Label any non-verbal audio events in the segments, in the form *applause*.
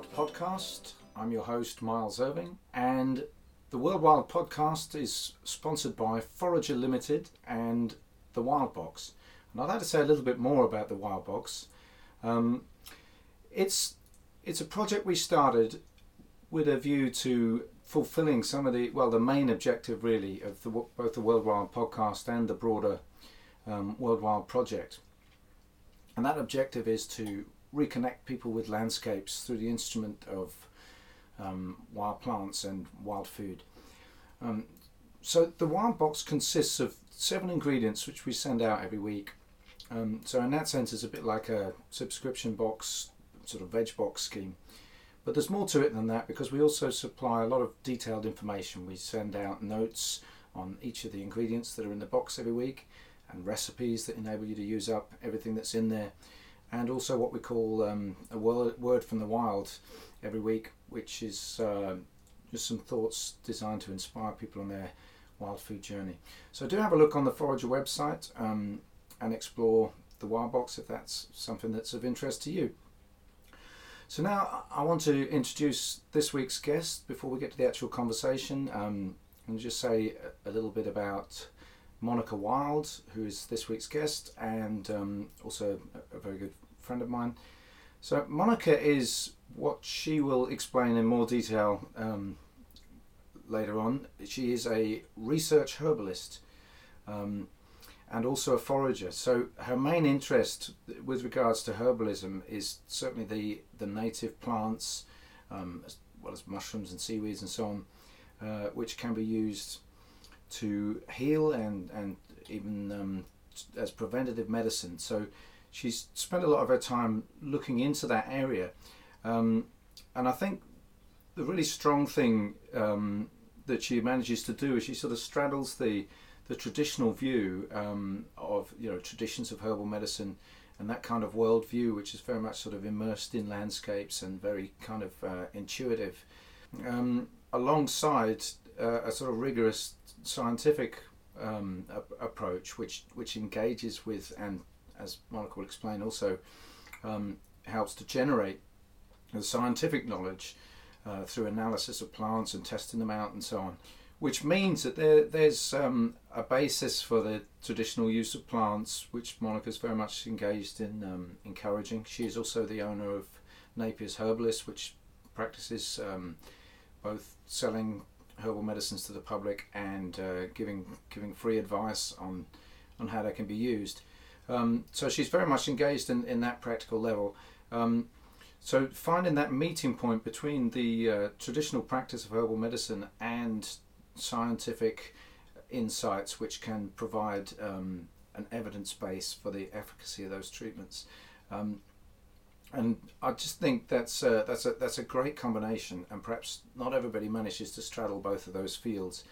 Wild podcast. I'm your host, Miles Irving, and the World Wild podcast is sponsored by Forager Limited and the Wild Box. And I'd like to say a little bit more about the Wild Box. Um, it's it's a project we started with a view to fulfilling some of the well the main objective really of the, both the World Wild podcast and the broader um, World Wild project. And that objective is to reconnect people with landscapes through the instrument of um, wild plants and wild food. Um, so the wild box consists of seven ingredients which we send out every week. Um, so in that sense, it's a bit like a subscription box, sort of veg box scheme. But there's more to it than that because we also supply a lot of detailed information. We send out notes on each of the ingredients that are in the box every week and recipes that enable you to use up everything that's in there and also what we call um, a word, from the wild every week, which is uh, just some thoughts designed to inspire people on their wild food journey. So do have a look on the Forager website um, and explore the Wild Box if that's something that's of interest to you. So now I want to introduce this week's guest before we get to the actual conversation um, and just say a little bit about Monica Wild, who is this week's guest and um, also a, very good friend of mine. So Monica is what she will explain in more detail um, later on. She is a research herbalist um, and also a forager. So her main interest with regards to herbalism is certainly the the native plants, um, as well as mushrooms and seaweeds and so on, uh, which can be used to heal and and even um, as preventative medicine. So she's spent a lot of her time looking into that area. Um, and I think the really strong thing um, that she manages to do is she sort of straddles the the traditional view um, of you know traditions of herbal medicine and that kind of worldview, which is very much sort of immersed in landscapes and very kind of uh, intuitive, um, alongside uh, a sort of rigorous scientific um, a- approach, which which engages with and as Monica will explain, also um, helps to generate the scientific knowledge uh, through analysis of plants and testing them out and so on. Which means that there, there's um, a basis for the traditional use of plants, which Monica's very much engaged in um, encouraging. She is also the owner of Napier's Herbalist, which practices um, both selling herbal medicines to the public and uh, giving giving free advice on on how they can be used. Um, so she's very much engaged in, in that practical level. Um, so finding that meeting point between the uh, traditional practice of herbal medicine and scientific insights, which can provide um, an evidence base for the efficacy of those treatments. Um, and I just think that's a, that's a that's a great combination, and perhaps not everybody manages to straddle both of those fields.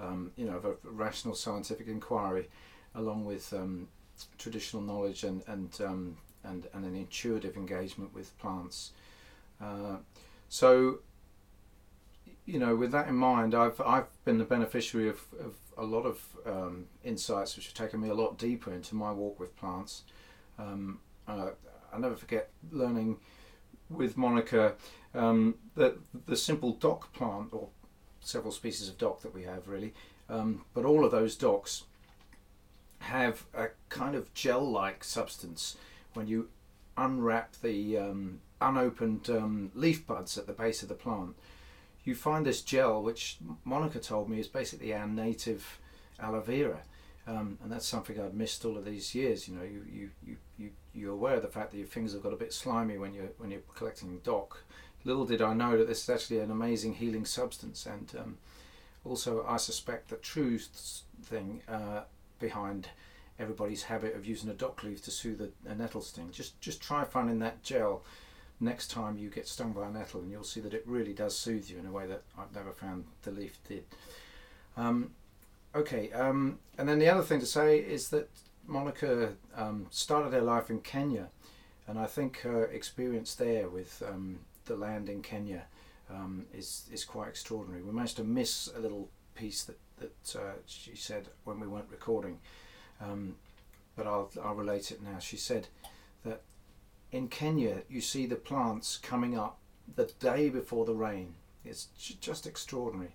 Um, you know, of a rational scientific inquiry, along with um, traditional knowledge and and um, and, and an intuitive engagement with plants. Uh, so, you know, with that in mind, I've I've been the beneficiary of, of a lot of um, insights which have taken me a lot deeper into my walk with plants. Um, uh, I'll never forget learning with Monica um, that the simple dock plant, or several species of dock that we have really, um, but all of those docks have a kind of gel-like substance when you unwrap the um, unopened um, leaf buds at the base of the plant. You find this gel, which Monica told me is basically our native aloe vera, um, and that's something I'd missed all of these years. You know, you, you, you, you you're aware of the fact that your fingers have got a bit slimy when you're when you're collecting dock. Little did I know that this is actually an amazing healing substance, and um, also I suspect the true thing uh, behind everybody's habit of using a dock leaf to soothe a, a, nettle sting. Just just try finding that gel next time you get stung by a nettle, and you'll see that it really does soothe you in a way that I've never found the leaf did. Um, okay, um, and then the other thing to say is that Monica um, started her life in Kenya, and I think her experience there with um, the land in Kenya um, is is quite extraordinary. We managed to miss a little piece that that uh, she said when we weren't recording, um, but I'll I'll relate it now. She said that in Kenya, you see the plants coming up the day before the rain. It's just extraordinary.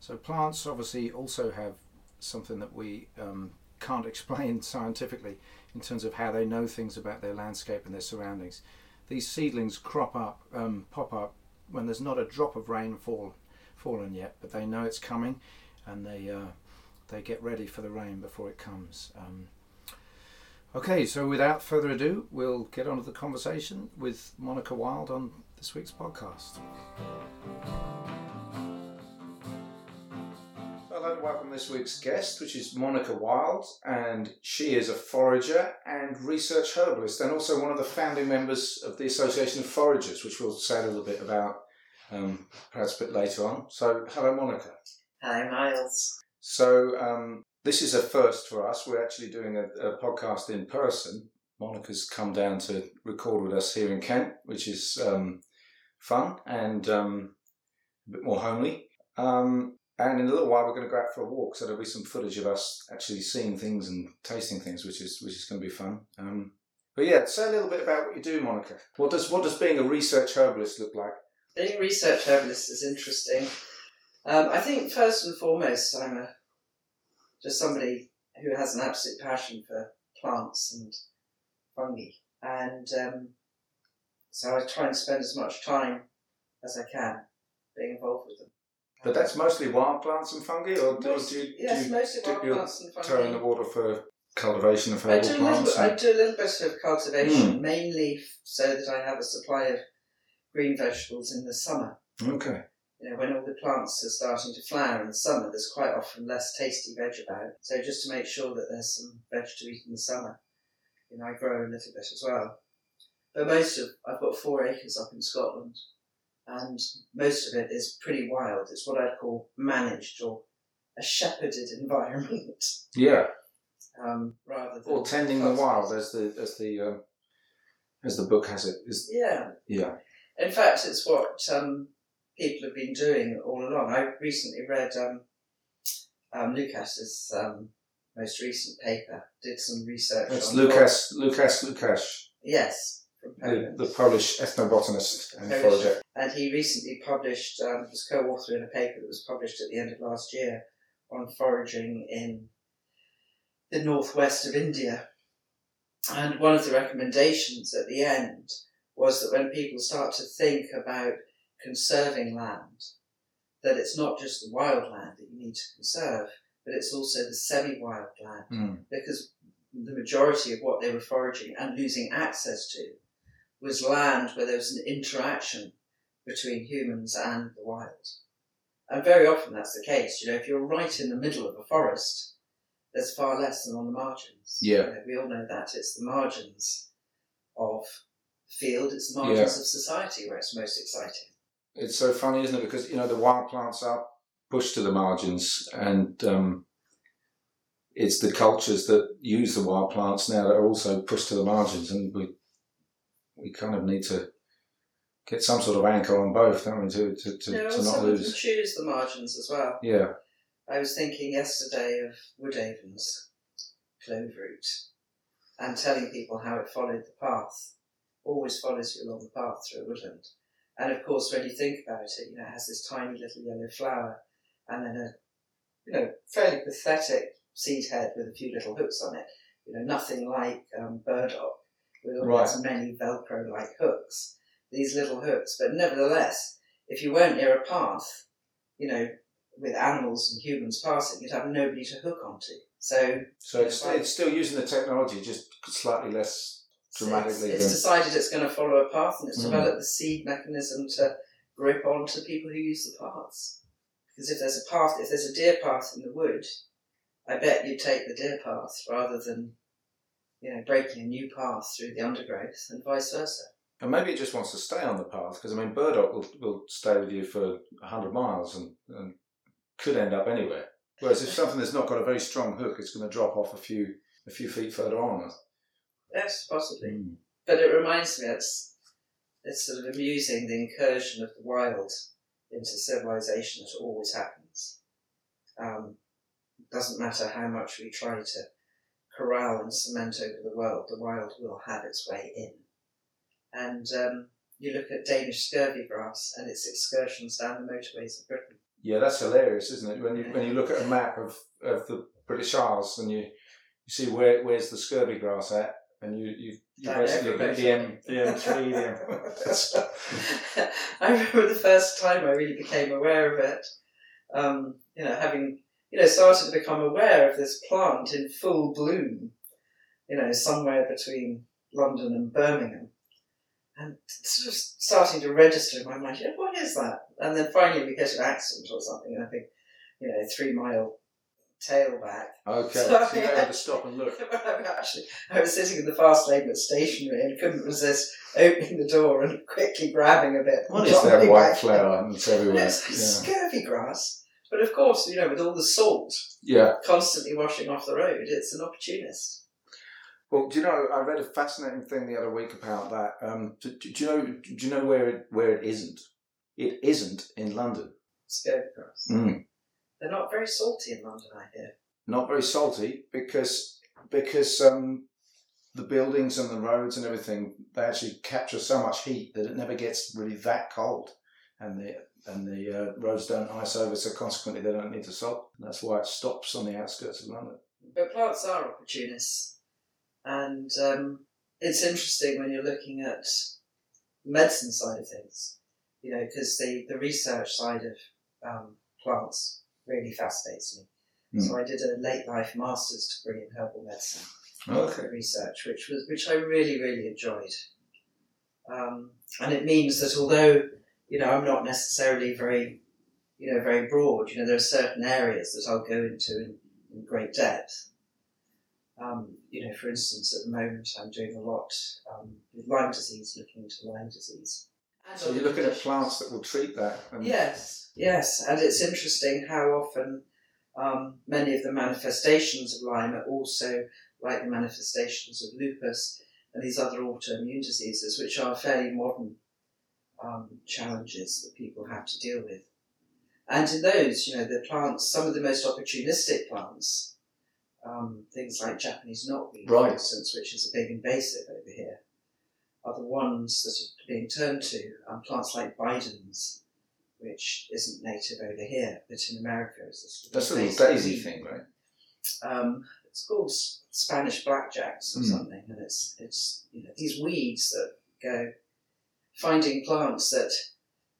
So plants obviously also have something that we um, can't *laughs* explain scientifically in terms of how they know things about their landscape and their surroundings. These seedlings crop up, um, pop up when there's not a drop of rain fall, fallen yet, but they know it's coming, and they uh, they get ready for the rain before it comes. Um, okay, so without further ado, we'll get on to the conversation with Monica Wild on this week's podcast. I'd like to welcome this week's guest, which is Monica Wild, and she is a forager and research herbalist, and also one of the founding members of the Association of Foragers, which we'll say a little bit about um, perhaps a bit later on. So, hello, Monica. Hi, Miles. So, um, this is a first for us. We're actually doing a, a, podcast in person. Monica's come down to record with us here in Kent, which is um, fun and um, a bit more homely. Um, and in a little while, we're going to go out for a walk, so there'll be some footage of us actually seeing things and tasting things, which is which is going to be fun. Um, but yeah, say a little bit about what you do, Monica. What does what does being a research herbalist look like? Being a research herbalist is interesting. Um, I think first and foremost, I'm a, just somebody who has an absolute passion for plants and fungi, and um, so I try and spend as much time as I can being involved with them. But that's mostly wild plants and fungi, or do, Most- do you, yes, do you mostly dip wild your plants and fungi. toe in the water for cultivation of I herbal do, a little, plants? bit- I and- do a little bit of cultivation, Hmm. mainly f- so that I have a supply of green vegetables in the summer. Okay. You know, when all the plants are starting to flower in the summer, there's quite often less tasty veg about. So just to make sure that there's some veg to eat in the summer, you know, I grow a little bit as well. But most of I've got four acres up in Scotland, and most of it is pretty wild. It's what I'd call managed or a shepherded *laughs* environment, Yeah. um, rather than Or tending the wild, as the as the um, as the book has it. Is Yeah, yeah. In fact, it's what um, people have been doing all along. I recently read um, um, Lucas's um, most recent paper, did some research That's on Lukas Lukas Lukasz, Yes, the, the Polish ethnobotanist and Polish. forager. And he recently published, um, was co-author in a paper that was published at the end of last year on foraging in the northwest of India. And one of the recommendations at the end was that when people start to think about conserving land, that it's not just the wild land that you need to conserve, but it's also the semi-wild land Mm. because the majority of what they were foraging and losing access to was land where there was an interaction between humans and the wild. And very often that's the case. You know, if you're right in the middle of a forest, there's far less than on the margins. Yeah. You know, we all know that. It's the margins of the field, it's the margins of society where it's most exciting. It's so funny, isn't it? Because you know the wild plants are pushed to the margins, and um, it's the cultures that use the wild plants now that are also pushed to the margins, and we we kind of need to get some sort of anchor on both, don't we, to to, to, no, to not some of them lose. choose the margins as well. Yeah, I was thinking yesterday of wood avens clove root and telling people how it followed the path, always follows you along the path through a woodland. And of course, when you think about it, you know, it has this tiny little yellow flower and then a, you know, fairly pathetic seed head with a few little hooks on it. You know, nothing like um, burdock with all Right. its many Velcro-like hooks. These little hooks, but nevertheless, if you weren't near a path, you know, with animals and humans passing, you'd have nobody to hook onto. So so it's it's still using the technology, just slightly less dramatically it's, it's decided it's going to follow a path and it's Mm. developed the seed mechanism to grip onto people who use the paths. Because if there's a path, if there's a deer path in the wood, I bet you'd take the deer path rather than, you know, breaking a new path through the undergrowth and vice versa. And maybe it just wants to stay on the path because I mean, burdock will, will stay with you for hundred miles and, and could end up anywhere. Whereas if something that's not got a very strong hook, it's going to drop off a few a few feet further on. Yes, possibly. But it reminds me, it's, it's sort of amusing the incursion of the wild into civilization that always happens. Um, it doesn't matter how much we try to corral and cement over the world, the wild will have its way in. and um, you look at Danish scurvy grass and its excursions down the motorways of Britain. Yeah, that's hilarious, isn't it? When you when you look at a map of, of the British Isles and you, you see where where's the scurvy grass at, and you you, you basically look at the M the. M three the M. *laughs* I remember the first time I really became aware of it. Um, you know, having you know started to become aware of this plant in full bloom. You know, somewhere between London and Birmingham, and sort of starting to register in my mind. You know, what is that? And then finally we get an accent or something, and I think, you know, three mile tailback. Okay, So, so you had to *laughs* stop and look. *laughs* Actually, I was sitting in the fast lane at stationary and couldn't resist opening the door and *laughs* quickly grabbing a bit. What is that white flower? And it's And everywhere. It's Yeah. scurvy grass. But of course, you know, with all the salt yeah. constantly washing off the road, it's an opportunist. Well, do you know? I read a fascinating thing the other week about that. Um, do, do you know? Do you know where it where it isn't? It isn't in London. Scurvy grass. Mm. They're not very salty in London, I hear. Not very salty because because um, the buildings and the roads and everything they actually capture so much heat that it never gets really that cold, and the and the uh, roads don't ice over, so consequently they don't need to salt. And that's why it stops on the outskirts of London. But plants are opportunists. And um, it's interesting when you're looking at the medicine side of things, you know, because the, the research side of um, plants really fascinates me. Mm. So I did a late life master's degree in herbal medicine Okay. research, which was which I really really enjoyed. Um, and it means that although you know I'm not necessarily very you know very broad, you know there are certain areas that I'll go into in, in great depth. Um, you know, for instance, at the moment I'm doing a lot um, with Lyme disease, looking into Lyme disease. And So you're looking at plants that will treat that. And Yes, yes, and it's interesting how often um, many of the manifestations of Lyme are also like the manifestations of lupus and these other autoimmune diseases, which are fairly modern um, challenges that people have to deal with. And in those, you know, the plants, some of the most opportunistic plants, um, things like Japanese knotweed, for instance, which is a big invasive over here, are the ones that are being turned to. Um, plants like Bidens, which isn't native over here, but in America is a sort of that's a little daisy thing, right? Um, it's called Spanish blackjacks or Hmm. something, and it's it's you know these weeds that go finding plants that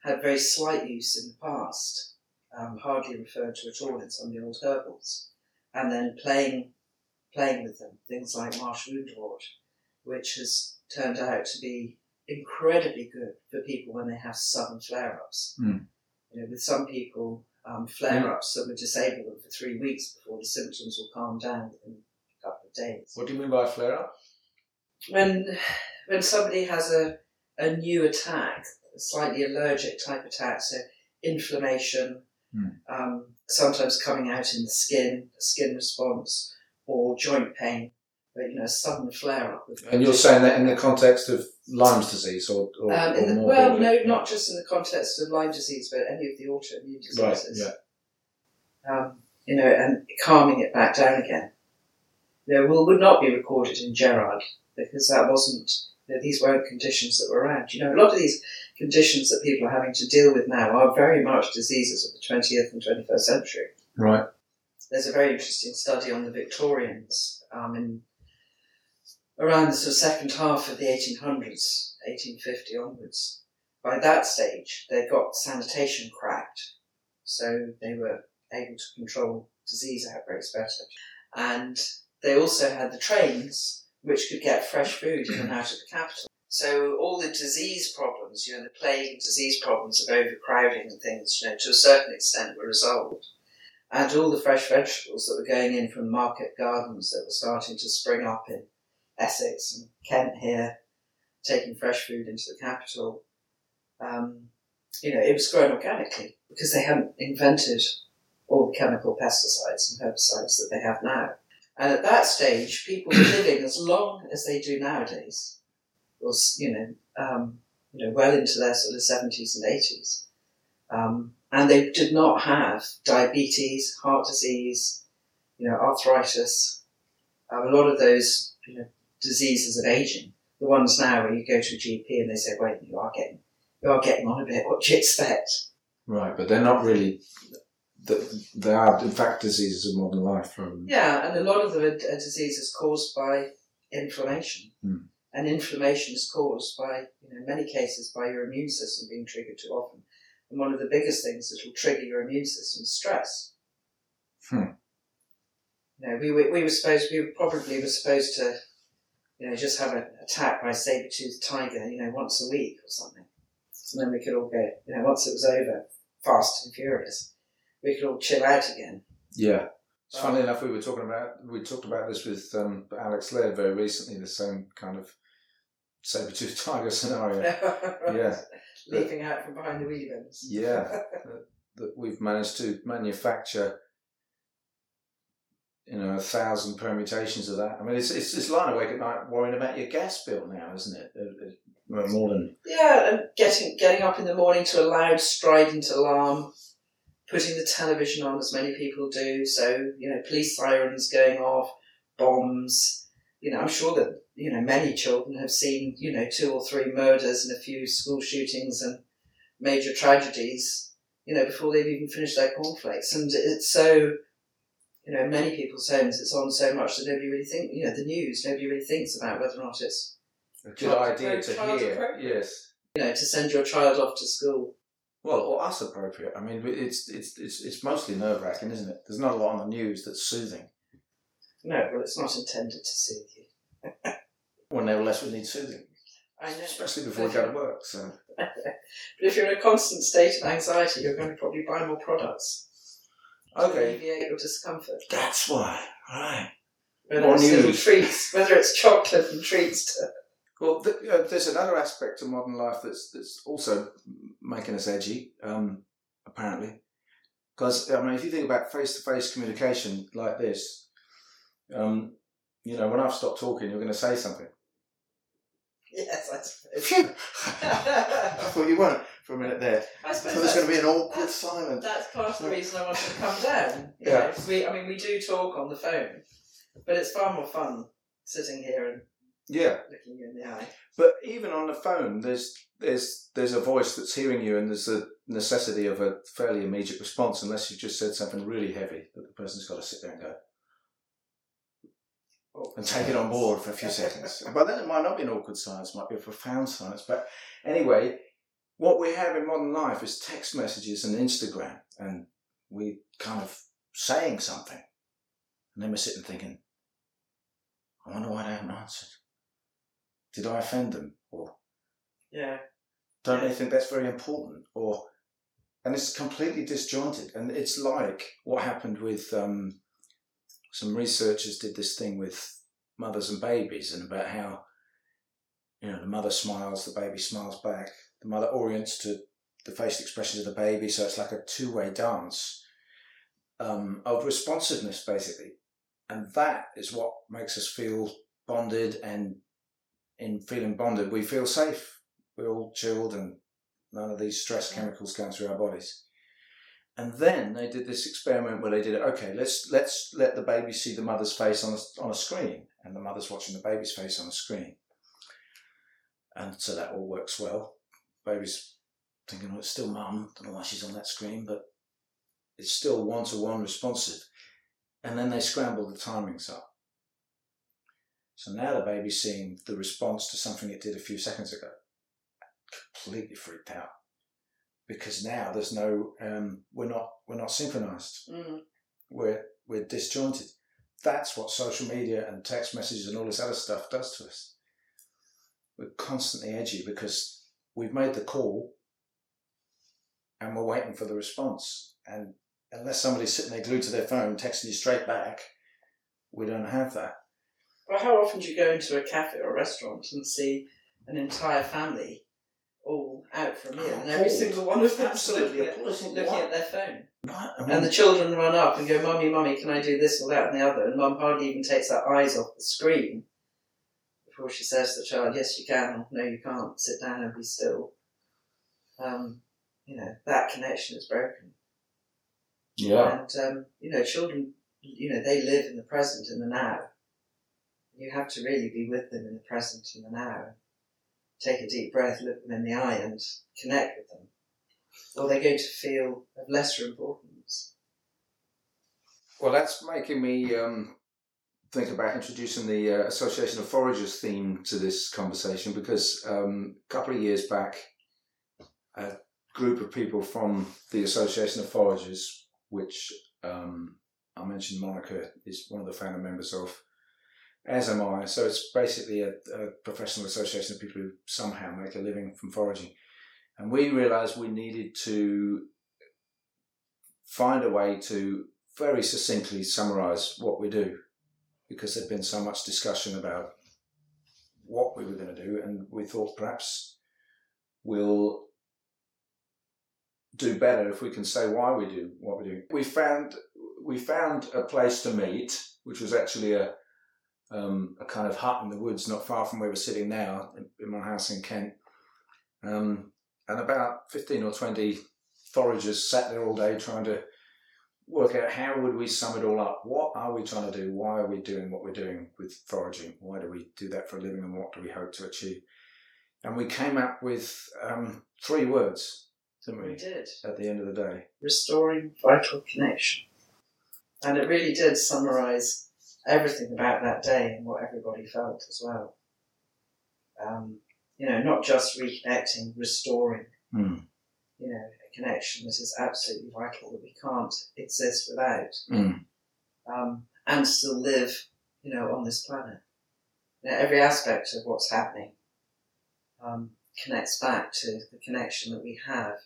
had very slight use in the past, um, hardly referred to at all in some of the old herbals, and then playing playing with them. Things like marsh woundwort, which has turned out to be incredibly good for people when they have sudden flare-ups. Hmm. You know, with some people, um, flare-ups that would disable them for three weeks before the symptoms will calm down in a couple of days. What do you mean by flare up? When when somebody has a, a new attack, a slightly allergic type attack, so inflammation, Hmm. um, sometimes coming out in the skin, a skin response, or joint pain, but you know, a sudden flare up. And you're saying that in the context of Lyme's disease, or, or, Um, or the, well, no, Yeah. not just in the context of Lyme disease, but any of the autoimmune diseases. Right. Yeah. Um, you know, and calming it back down again. You know, will would not be recorded in Gerard because that wasn't. You know, these weren't conditions that were around. You know, a lot of these conditions that people are having to deal with now are very much diseases of the twentieth and twenty first century. Right. There's a very interesting study on the Victorians um, in around the sort of second half of the 1800s, 1850 onwards. By that stage, they got sanitation cracked, so they were able to control disease outbreaks better. And they also had the trains, which could get fresh food in and out of the capital. So all the disease problems, you know, the plague disease problems of overcrowding and things, you know, to a certain extent were resolved and all the fresh vegetables that were going in from market gardens that were starting to spring up in Essex and Kent here, taking fresh food into the capital. Um, you know, it was grown organically because they hadn't invented all the chemical pesticides and herbicides that they have now. And at that stage, people were living as long as they do nowadays, was you know, um, you know, well into their sort of seventies and eighties. Um, and they did not have diabetes, heart disease, you know, arthritis, um, a lot of those you know, diseases of aging the ones now where you go to a GP and they say, "Wait, you are getting you are getting on a bit. What do you expect?" Right, but they're not really. Th- They are, in fact, diseases of modern life. From Yeah, and a lot of the diseases caused by inflammation. Hmm. And inflammation is caused by, you know, in many cases, by your immune system being triggered too often. And one of the biggest things that will trigger your immune system is stress. Hmm. You know, we, were- we were supposed, we probably were supposed to, you know, just have an attack by a saber-toothed tiger, you know, once a week or something. And then we could all get, you know, once it was over, fast and furious, we could all chill out again. Yeah. It's funny enough, we were talking about we talked about this with um, Alex Laird very recently. The same kind of saber-toothed *laughs* tiger scenario. *laughs* Yeah, Leaping out from behind the wheelie yeah. *laughs* that, that we've managed to manufacture, you know, a thousand permutations of that. I mean, it's it's, it's lying awake at night worrying about your gas bill now, isn't it? It- it- More than Yeah, and getting getting up in the morning to a loud strident alarm, putting the television on as many people do. So you know, police sirens going off, bombs. You know, I'm sure that you know many children have seen you know two or three murders and a few school shootings and major tragedies. You know, before they've even finished their cornflakes, and it's so. You know, in many people's homes, it's on so much that nobody really think. You know, the news, nobody really thinks about whether or not it's a good idea to hear. Yes. you know to send your child off to school. Well, or us appropriate. I mean, it's it's it's it's mostly nerve wracking, isn't it? There's not a lot on the news that's soothing. No, well, it's not intended to soothe you. *laughs* When nevertheless we need soothing, I know. especially before we go to *laughs* work. So but if you're in a constant state of anxiety, you're going to probably buy more products okay, alleviate your discomfort. that's why. Right. Whether More it's little news. treats, whether it's chocolate and treats to Well, th- uh, there's another aspect to modern life that's that's also making us edgy. Um, apparently, because I mean, if you think about face-to-face communication like this, um, you know, when I've stopped talking, you're going to say something. yes, I suppose. Phew! *laughs* I thought you weren't for a minute there. I So suppose there's that's, going to be an awkward that's- silence. that's part of the reason I wanted to come down. You Yeah. know, we, I mean, we do talk on the phone, but it's far more fun sitting here and Yeah, looking you in the eye. but even on the phone, there's there's there's a voice that's hearing you, and there's a necessity of a fairly immediate response, unless you've just said something really heavy that the person's got to sit there and go Oh, and take it on board for a few seconds. *laughs* But then it might not be an awkward silence, it might be a profound silence. But anyway, what we have in modern life is text messages and Instagram, and we kind of saying something, and then we're sitting thinking, I wonder why they haven't answered. Did I offend them? Or Yeah. don't they think that's very important? Or and it's completely disjointed. And it's like what happened with um, some researchers did this thing with mothers and babies and about how you know the mother smiles, the baby smiles back, the mother orients to the facial expressions of the baby, so it's like a two-way dance um, of responsiveness, basically. And that is what makes us feel bonded, and in feeling bonded, we feel safe. We're all chilled, and none of these stress chemicals going through our bodies. And then they did this experiment where they did it. Okay, let's let's let the baby see the mother's face on a, on a screen, and the mother's watching the baby's face on a screen. And so that all works well. Baby's thinking, "Oh, it's still mum. Don't know why she's on that screen, but it's still one to one responsive." And then they scrambled the timings up. So now the baby's seeing the response to something it did a few seconds ago. Completely freaked out because now there's no um, we're not we're not synchronized. Mm. We're we're disjointed. That's what social media and text messages and all this other stuff does to us. We're constantly edgy because we've made the call and we're waiting for the response. And unless somebody's sitting there glued to their phone texting you straight back, we don't have that. Well, how often do you go into a cafe or a restaurant and see an entire family all out for a meal, and every single one of them Absolutely looking, at. Looking at their phone, I mean, and the children run up and go, "Mummy, mummy, can I do this or that and the other?" And mum hardly even takes her eyes off the screen before she says to the child, "Yes, you can," or "No, you can't. Sit down and be still." Um, you know that connection is broken. yeah. And um, you know, children, you know, they live in the present, in the now. You have to really be with them in the present and the now. Take a deep breath, look them in the eye, and connect with them, or they're going to feel of lesser importance. Well, that's making me um, think about introducing the uh, Association of Foragers theme to this conversation because um, a couple of years back, a group of people from the Association of Foragers, which um, I mentioned Monica is one of the founder members of, as am I. So it's basically a, a professional association of people who somehow make a living from foraging. And we realized we needed to find a way to very succinctly summarize what we do because there'd been so much discussion about what we were going to do. And we thought perhaps we'll do better if we can say why we do what we do. We found we found a place to meet, which was actually a um, a kind of hut in the woods, not far from where we're sitting now, in, in my house in Kent. Um, and about fifteen or twenty foragers sat there all day trying to work out how would we sum it all up. What are we trying to do? Why are we doing what we're doing with foraging? Why do we do that for a living, and what do we hope to achieve? And we came up with um, three words didn't we? We did. At the end of the day. Restoring vital connection. And it really did summarise everything about that day and what everybody felt as well. Um, you know, not just reconnecting, restoring, Mm. you know, a connection that is absolutely vital that we can't exist without Mm. um, and still live, you know, on this planet. You know, every aspect of what's happening um, connects back to the connection that we have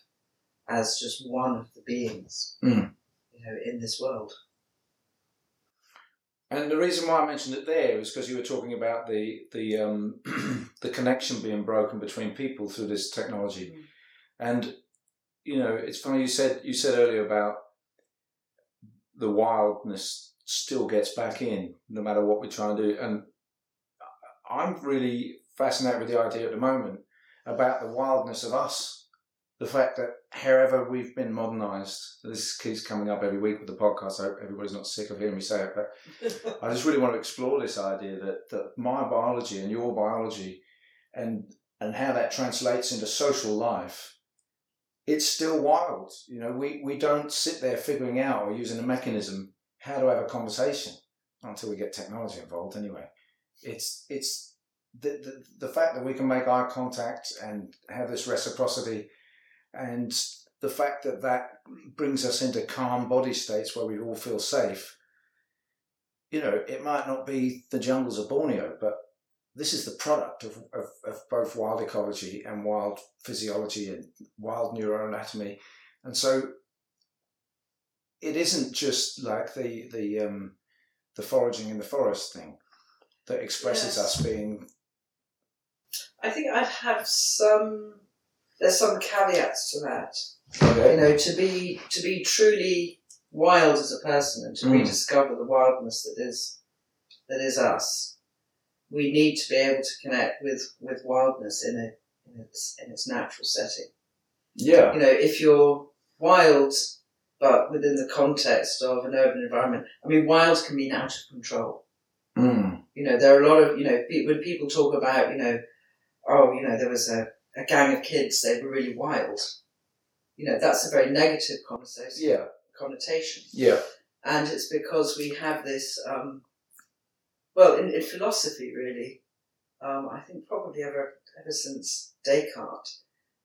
as just one of the beings, Mm. you know, in this world. And the reason why I mentioned it there is because you were talking about the the um, *clears throat* the connection being broken between people through this technology, Mm. and you know it's funny you said you said earlier about the wildness still gets back in no matter what we try and do, and I'm really fascinated with the idea at the moment about the wildness of us. The fact that however we've been modernized, this keeps coming up every week with the podcast. I hope everybody's not sick of hearing me say it, but *laughs* I just really want to explore this idea that, that my biology and your biology and and how that translates into social life, it's still wild. You know, we, we don't sit there figuring out or using a mechanism how to have a conversation until we get technology involved anyway. It's it's the, the the fact that we can make eye contact and have this reciprocity and the fact that that brings us into calm body states where we all feel safe you know, it might not be the jungles of Borneo, but this is the product of, of, of both wild ecology and wild physiology and wild neuroanatomy. And so it isn't just like the the um, the foraging in the forest thing that expresses Yes. us being I think I'd have some. There's some caveats to that. okay. You know, to be to be truly wild as a person and to Mm. rediscover the wildness that is that is us, we need to be able to connect with with wildness in a in its in its natural setting. Yeah. You know, if you're wild but within the context of an urban environment, I mean, wild can mean out of control. Mm. You know, there are a lot of, you know, when people talk about, you know, oh, you know, there was a, a gang of kids, they were really wild. You know, that's a very negative connotation. Yeah. connotation. Yeah. And it's because we have this, um, well, in, in philosophy, really, um, I think probably ever, ever since Descartes,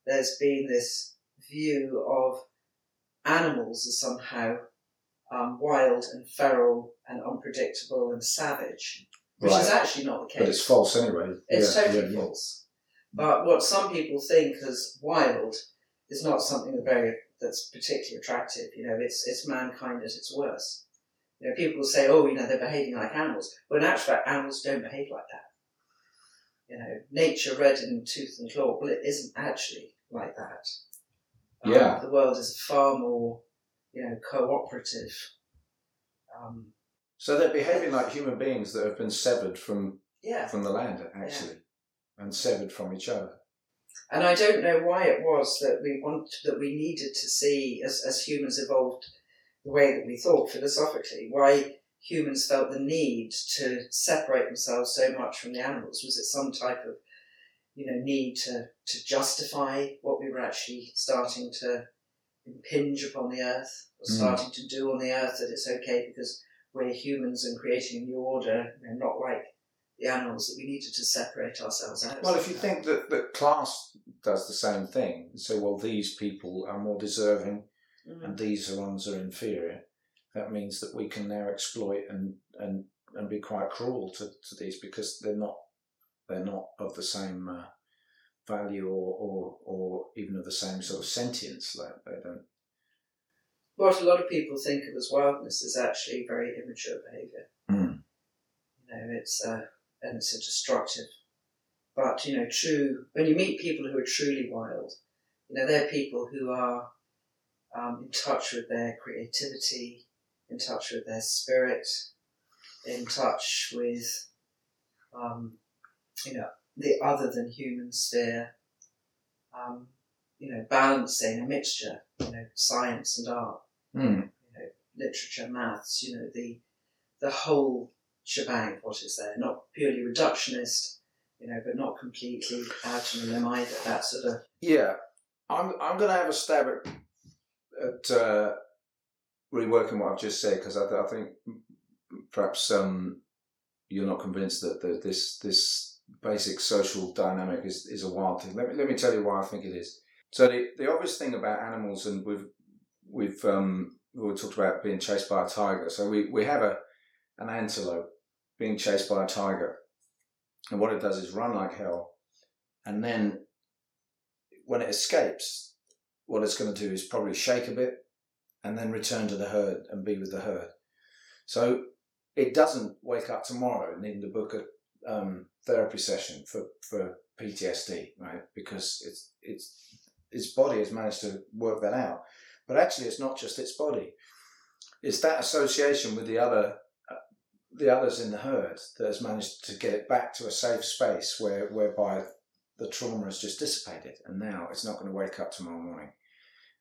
there's been this view of animals as somehow um, wild and feral and unpredictable and savage, which is actually not the case. But it's false anyway. It's yeah, totally yeah. false. But what some people think as wild is not something very that's particularly attractive. You know, it's it's mankind at its worst. You know, people say, "Oh, you know, they're behaving like animals." Well, in actual fact, animals don't behave like that. You know, nature red in tooth and claw. Well, it isn't actually like that. Um, Yeah. the world is far more, you know, cooperative. Um, So they're behaving like human beings that have been severed from yeah. from the land, actually, and severed from each other. And I don't know why it was that we want that we needed to see as, as humans evolved the way that we thought philosophically, why humans felt the need to separate themselves so much from the animals? Was it some type of, you know, need to, to justify what we were actually starting to impinge upon the earth, or Mm. starting to do on the earth that it's okay because we're humans and creating a new order, you know, not like the animals, that we needed to separate ourselves out. Well, if you think that, that class does the same thing, so well, these people are more deserving Mm. and these are ones are inferior, that means that we can now exploit and and, and be quite cruel to, to these because they're not they're not of the same uh, value or, or or even of the same sort of sentience. Like they don't. what a lot of people think of as wildness is actually very immature behaviour. Mm. You know, it's uh, and it's a destructive. But you know, true. When you meet people who are truly wild, you know, they're people who are um, in touch with their creativity, in touch with their spirit, in touch with, um, you know, the other than human sphere. Um, you know, balancing a mixture. You know, science and art Mm. You know, literature, maths, you know, the the whole shebang what is there. Not purely reductionist, you know, but not completely out on limb either. That sort of Yeah, I'm I'm going to have a stab at at uh, reworking what I've just said because I, I think perhaps um, you're not convinced that the, this this basic social dynamic is, is a wild thing. Let me let me tell you why I think it is. So the, the obvious thing about animals, and we've we've um, we talked about being chased by a tiger. So we, we have a an antelope being chased by a tiger, and what it does is run like hell, and then when it escapes, what it's going to do is probably shake a bit and then return to the herd and be with the herd. So it doesn't wake up tomorrow and need to book a um, therapy session for, for PTSD, right? Because it's it's its body has managed to work that out. But actually, it's not just its body; it's that association with the other the others in the herd that has managed to get it back to a safe space where whereby the trauma has just dissipated, and now it's not going to wake up tomorrow morning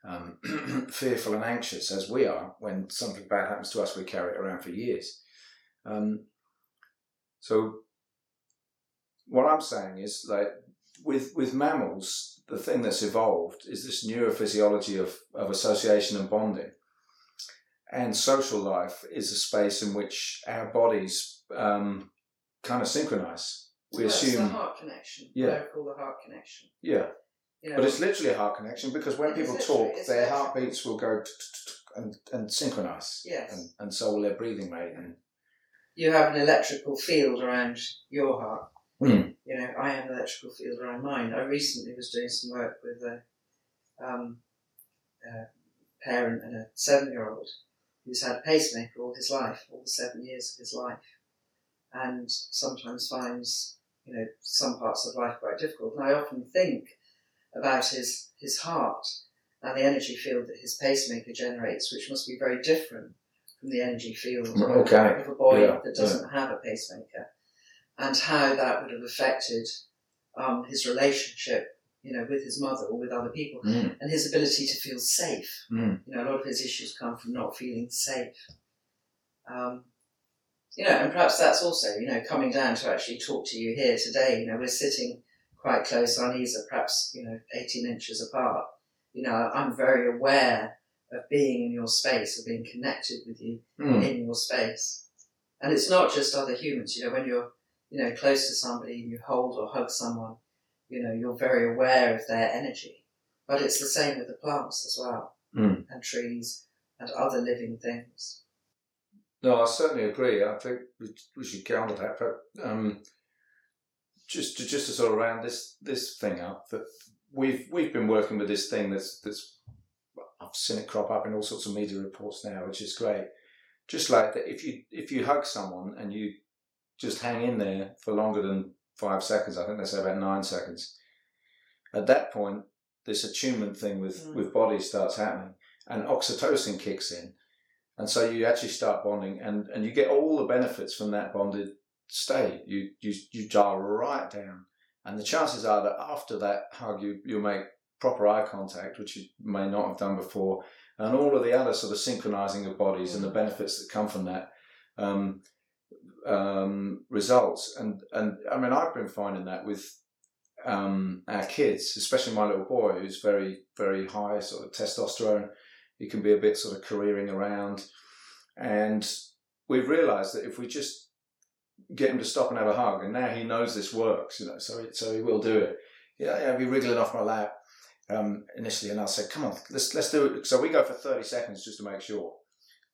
um, *clears throat* fearful and anxious as we are when something bad happens to us. We carry it around for years. Um, so, what I'm saying is, like with with mammals, the thing that's evolved is this neurophysiology of of association and bonding. And social life is a space in which our bodies um, kind of synchronize. We That's assume, the heart connection. Yeah. What I call the heart connection. yeah, You know, But it's literally a heart connection because when people talk, their heartbeats will go and, and synchronize. Yes. And, and so will their breathing rate. And you have an electrical field around your heart. Hmm. You know, I have an electrical field around mine. I recently was doing some work with a, um, a parent and a seven-year-old who's had a pacemaker all his life, all the seven years of his life, and sometimes finds, you know, some parts of life quite difficult. And I often think about his his heart and the energy field that his pacemaker generates, which must be very different from the energy field Okay. of a boy Yeah, that doesn't have a pacemaker, and how that would have affected um, his relationship, you know, with his mother or with other people, Mm, and his ability to feel safe. mm, You know, a lot of his issues come from not feeling safe. Um, you know, and perhaps that's also, you know, coming down to actually talk to you here today. You know, we're sitting quite close. Our knees are perhaps, you know, 18 inches apart. You know, I'm very aware of being in your space, of being connected with you mm. in your space. And it's not just other humans. You know, when you're, you know, close to somebody and you hold or hug someone, you know, you're very aware of their energy. But it's the same with the plants as well, Mm. and trees and other living things. No, I certainly agree. I think we, should get on to that. But um, just to just to sort of round this this thing up, that we've we've been working with this thing that's that's I've seen it crop up in all sorts of media reports now, which is great. Just like that, if you if you hug someone and you just hang in there for longer than five seconds, I think they say about nine seconds. At that point, this attunement thing with Mm. with bodies starts happening, and oxytocin kicks in, and so you actually start bonding, and and you get all the benefits from that bonded state. You you you dial right down, and the chances are that after that hug, you you'll make proper eye contact, which you may not have done before, and all of the other sort of synchronizing of bodies and the benefits that come from that um, um, results. And and I mean, I've been finding that with um, our kids, especially my little boy, who's very very high sort of testosterone. He can be a bit sort of careering around, and we've realised that if we just get him to stop and have a hug, and now he knows this works, you know, so so he will do it. Yeah, yeah, be wriggling off my lap um, initially, and I'll say, "Come on, let's let's do it." So we go for thirty seconds just to make sure,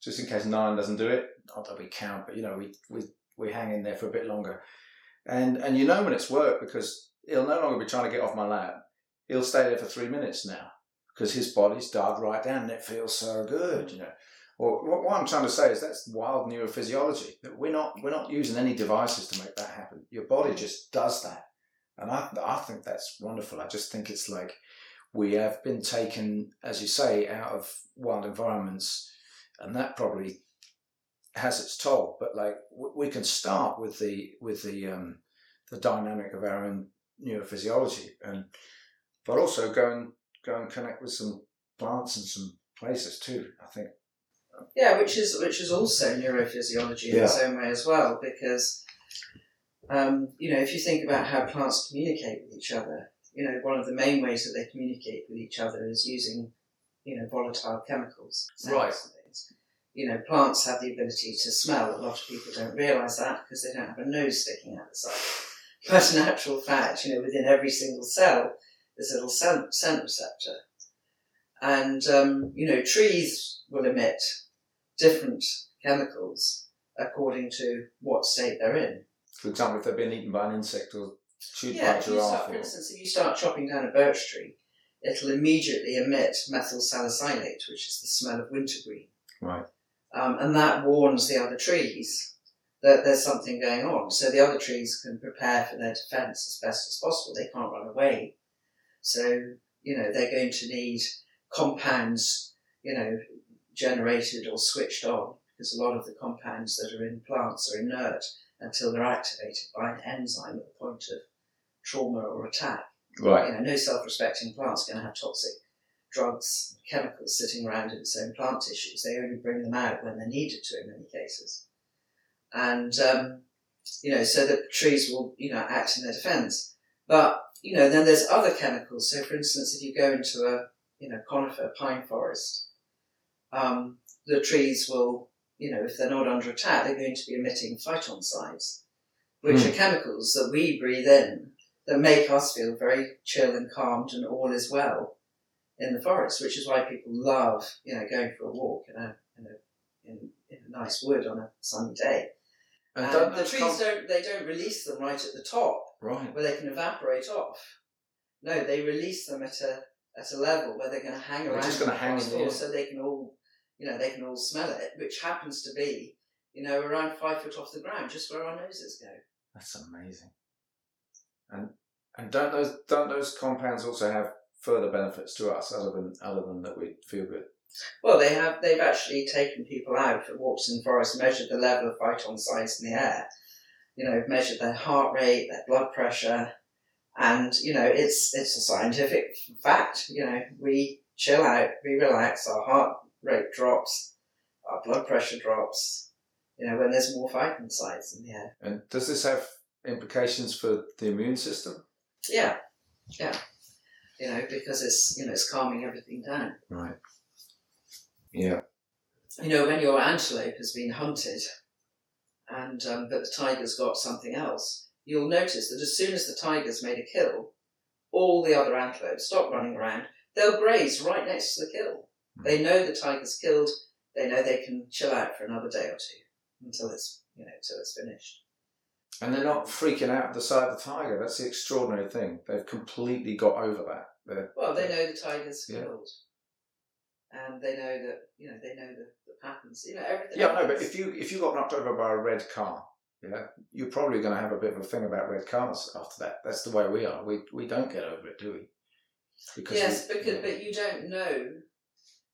just in case nine doesn't do it. Not that we count, but you know, we we we hang in there for a bit longer, and and you know when it's worked because he'll no longer be trying to get off my lap. He'll stay there for three minutes now because his body's dialed right down, and it feels so good, you know. Well, what, what I'm trying to say is that's wild neurophysiology. That we're not we're not using any devices to make that happen. Your body just does that, and I I think that's wonderful. I just think it's like we have been taken, as you say, out of wild environments, and that probably has its toll. But like we can start with the with the um, the dynamic of our own neurophysiology, and but also go and go and connect with some plants and some places too. I think. Yeah, which is which is also neurophysiology in Yeah. its own way as well, because um, you know if you think about how plants communicate with each other, you know one of the main ways that they communicate with each other is using you know volatile chemicals. Right. You know, plants have the ability to smell. A lot of people don't realise that because they don't have a nose sticking out the side. But in actual fact, you know, within every single cell, there's a little scent, scent receptor. And, um, you know, trees will emit different chemicals according to what state they're in. For example, if they've been eaten by an insect or chewed by a you start, for instance, if you start chopping down a birch tree, it'll immediately emit methyl salicylate, which is the smell of wintergreen. right. Um, and that warns the other trees that there's something going on. So the other trees can prepare for their defense as best as possible. They can't run away. So, you know, they're going to need compounds, you know, generated or switched on because a lot of the compounds that are in plants are inert until they're activated by an enzyme at the point of trauma or attack. Right. You know, no self-respecting plant's going to have toxic drugs, chemicals sitting around in its own plant tissues. They only bring them out when they're needed to in many cases. And, um, you know, so the trees will, you know, act in their defense. But, you know, then there's other chemicals. So, for instance, if you go into a, you know, conifer pine forest, um, the trees will, you know, if they're not under attack, they're going to be emitting phytoncides, which Hmm. are chemicals that we breathe in that make us feel very chill and calmed and all is well in the forest, which is why people love, you know, going for a walk in a, in a, in, in a nice wood on a sunny day. And um, And the trees don't, they don't release them right at the top Right. where they can evaporate off. No, they release them at a, at a level where they're going to hang They're around just gonna hang in forest the air. floor so they can all, you know, they can all smell it, which happens to be, you know, around five foot off the ground, just where our noses go. That's amazing. And and don't those don't those compounds also have further benefits to us other than other than that we feel good? Well, they have. They've actually taken people out for walks in the forest, measured the level of phytoncides in the air. You know, measured their heart rate, their blood pressure, and you know, it's it's a scientific fact. You know, we chill out, we relax, our heart rate drops, our blood pressure drops. You know, when there's more phytoncides in the air. And does this have implications for the immune system? Yeah, yeah. You know, because it's you know it's calming everything down. Right. Yeah. you know, when your antelope has been hunted and um, but the tiger's got something else, you'll notice that as soon as the tiger's made a kill, all the other antelopes stop running around. They'll graze right next to the kill. They know the tiger's killed. They know they can chill out for another day or two until it's you know until it's finished. And they're not freaking out at the sight of the tiger. That's the extraordinary thing. They've completely got over that. They're, Well, they know the tiger's Yeah. killed, and they know that you know they know the, the patterns. You know everything. yeah, no, but if you if you got knocked over by a red car, yeah, you're probably going to have a bit of a thing about red cars after that. That's the way we are. We we don't get over it, do we? Because yes, we- because but you don't know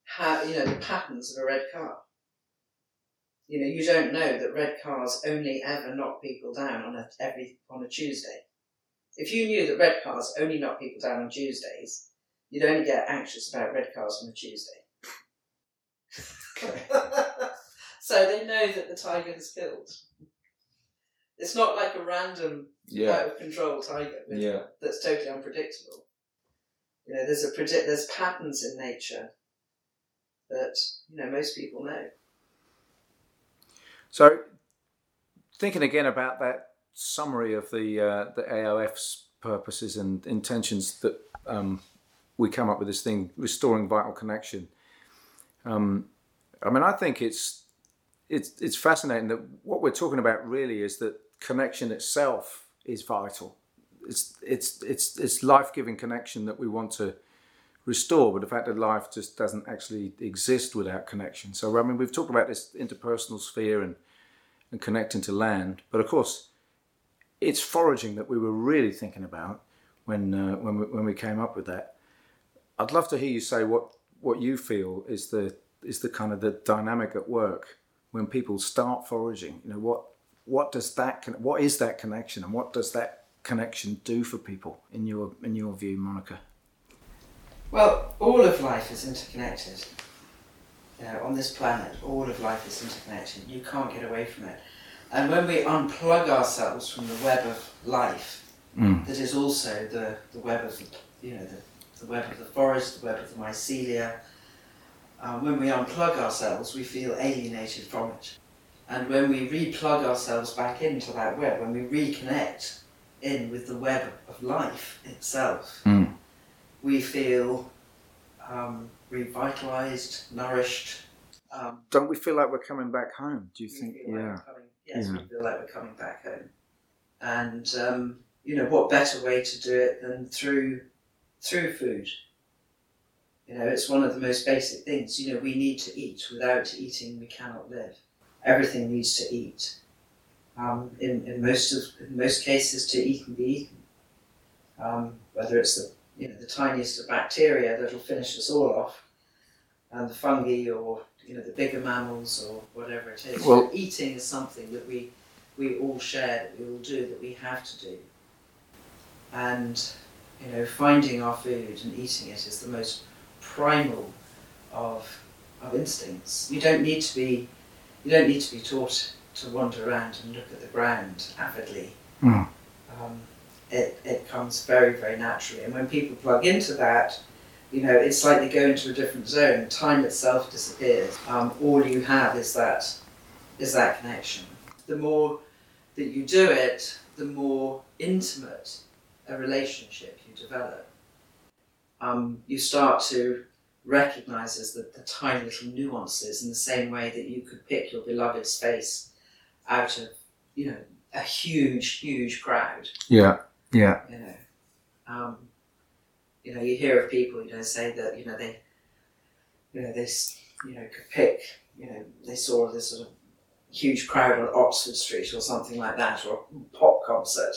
how you know the patterns of a red car. You know, you don't know that red cars only ever knock people down on a every on a Tuesday. If you knew that red cars only knock people down on Tuesdays, you'd only get anxious about red cars on a Tuesday. *laughs* So they know that the tiger has killed. It's not like a random out of control tiger with, Yeah. that's totally unpredictable. You know, there's a predict there's patterns in nature that you know most people know. So, thinking again about that summary of the uh, the AOF's purposes and intentions that um, we come up with this thing, restoring vital connection. Um, I mean, I think it's it's it's fascinating that what we're talking about really is that connection itself is vital. It's it's it's it's life giving connection that we want to restore, but the fact that life just doesn't actually exist without connection. So I mean, we've talked about this interpersonal sphere and and connecting to land, but of course, it's foraging that we were really thinking about when uh, when we, when we came up with that. I'd love to hear you say what what you feel is the is the kind of the dynamic at work when people start foraging. You know what what does that what is that connection and what does that connection do for people in your in your view, Monica? Well, all of life is interconnected. You know, on this planet, all of life is interconnected. You can't get away from it. And when we unplug ourselves from the web of life, Mm. that is also the, the web of the, you know the, the web of the forest, the web of the mycelia. Um, when we unplug ourselves, we feel alienated from it. And when we replug ourselves back into that web, when we reconnect in with the web of life itself, Mm. We feel um, revitalized, nourished. Um, Don't we feel like we're coming back home? Do you think? like Yeah. coming, yes, Yeah. we feel like we're coming back home. And um, you know, what better way to do it than through through food? You know, it's one of the most basic things. You know, we need to eat. Without eating, we cannot live. Everything needs to eat. Um, in, in most of in most cases, to eat and be eaten. Um, whether it's the you know the tiniest of bacteria that'll finish us all off, and the fungi, or you know the bigger mammals, or whatever it is. Well- eating is something that we we all share, that we all do, that we have to do. And you know, finding our food and eating it is the most primal of of instincts. You don't need to be you don't need to be taught to wander around and look at the ground avidly. Mm. Um, it, it comes very, very naturally. And when people plug into that, you know, it's like they go into a different zone. Time itself disappears. Um, all you have is that is that connection. The more that you do it, the more intimate a relationship you develop. Um, you start to recognize the, the tiny little nuances in the same way that you could pick your beloved's face out of, you know, a huge, huge crowd Yeah. Yeah. you know. Um, you know, you hear of people, you know, say that, you know, they, you know, they, s- you know, could pick, you know, they saw this sort of huge crowd on Oxford Street or something like that, or a pop concert,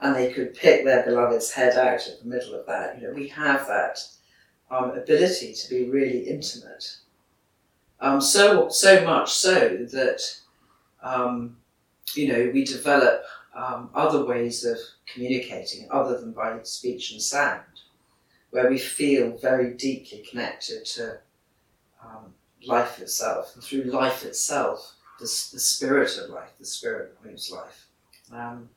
and they could pick their beloved's head out of the middle of that. You know, we have that um, ability to be really intimate. Um, so so much so that um, you know we develop um, other ways of communicating other than by speech and sound, where we feel very deeply connected to um, life itself, and through life itself, the, the spirit of life, the spirit moves life. Um,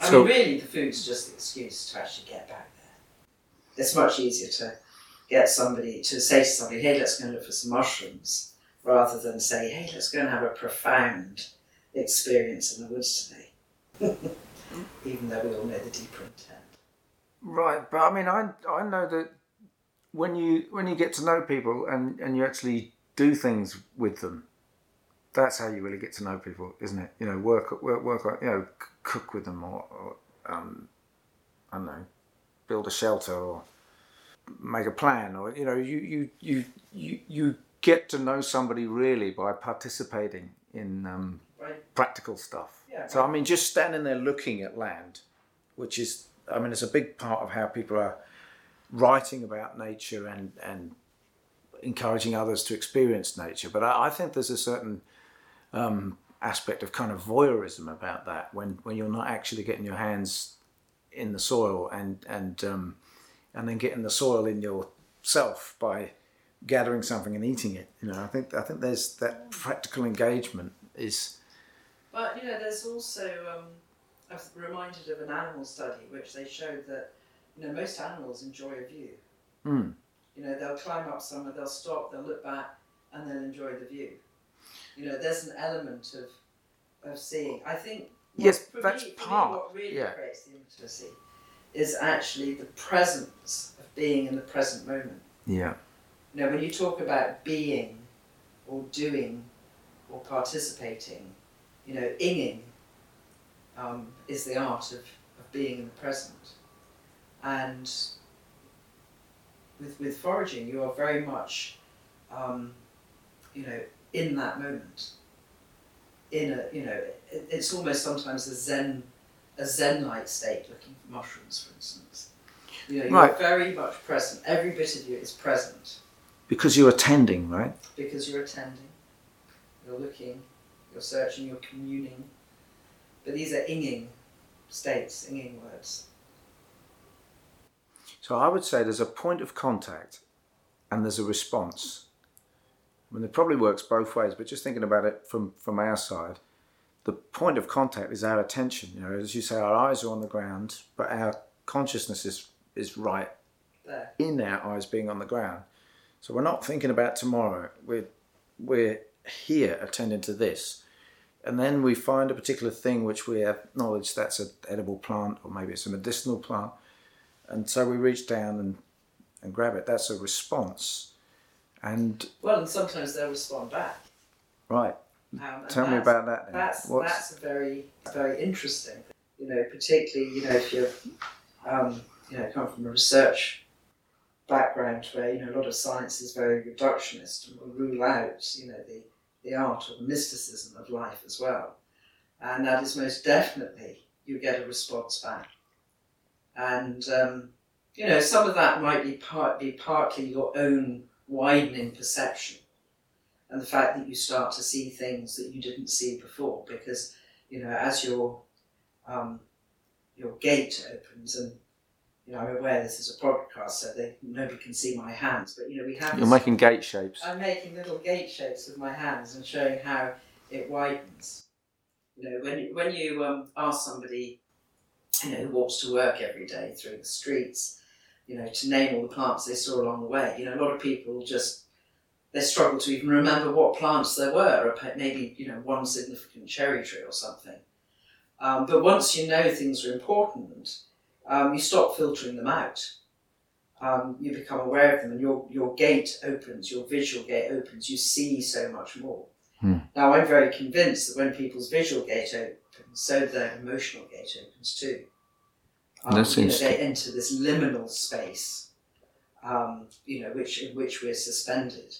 I So- mean, really, the food's just the excuse to actually get back there. It's much easier to get somebody to say to somebody, "Hey, let's go and look for some mushrooms," rather than say, "Hey, let's go and have a profound experience in the woods today." *laughs* Even though we all know the deeper intent. Right, but I mean, I I know that when you when you get to know people and and you actually do things with them, that's how you really get to know people, isn't it? You know, work work work you know cook with them or, or um, I don't know, build a shelter or make a plan or you know you you you you, you get to know somebody really by participating in um, Right? practical stuff. So I mean, just standing there looking at land, which is, I mean, it's a big part of how people are writing about nature and and encouraging others to experience nature. But I, I think there's a certain um, aspect of kind of voyeurism about that when when you're not actually getting your hands in the soil and and um, and then getting the soil in yourself by gathering something and eating it. You know, I think I think there's that practical engagement is. But you know, there's also um, I was reminded of an animal study which they showed that you know most animals enjoy a view. Mm. You know, they'll climb up somewhere, they'll stop, they'll look back, and they'll enjoy the view. You know, there's an element of of seeing. I think. Yes, for that's me, part, what really yeah. creates the intimacy is actually the presence of being in the present moment. Yeah. You know, when you talk about being or doing or participating, you know, inging um, is the art of, of being in the present. And with, with foraging, you are very much, um, you know, in that moment. In a, you know, it, it's almost sometimes a zen, a zen-like state, looking for mushrooms, for instance. You know, you're Right. very much present. Every bit of you is present Because you're attending, right? because you're attending, you're looking, you're searching, you're communing. But these are inging states, inging words. So I would say there's a point of contact and there's a response. I mean, it probably works both ways, but just thinking about it from, from our side, the point of contact is our attention. You know, as you say, our eyes are on the ground, but our consciousness is, is right There. in our eyes being on the ground. So we're not thinking about tomorrow. We're, we're here attending to this. And then we find a particular thing which we acknowledge that's an edible plant or maybe it's a medicinal plant. And so we reach down and, and grab it. That's a response. And Well, and sometimes they'll respond back. right, Um, tell me about that. Then. That's What's- that's a very very interesting. You know, particularly you know if you're um, you know come from a research background where you know a lot of science is very reductionist and will rule out you know the the art or the mysticism of life as well, and that is most definitely you get a response back, and um, you know some of that might be part be partly your own widening perception and the fact that you start to see things that you didn't see before because you know as your um, your gate opens and you know I'm aware this is a podcast so they nobody can see my hands but you know we have You're making gate shapes. I'm making little gate shapes with my hands and showing how it widens. You know, when you, when you um, ask somebody, you know, who walks to work every day through the streets, you know, to name all the plants they saw along the way, you know, a lot of people just they struggle to even remember what plants there were, or maybe you know one significant cherry tree or something. Um, but once you know things are important, um, you stop filtering them out um, you become aware of them and your, your gate opens, your visual gate opens, you see so much more. Hmm. Now, I'm very convinced that when people's visual gate opens, so their emotional gate opens too. Um, That you know, seems they enter this liminal space, um, you know, which in which we're suspended,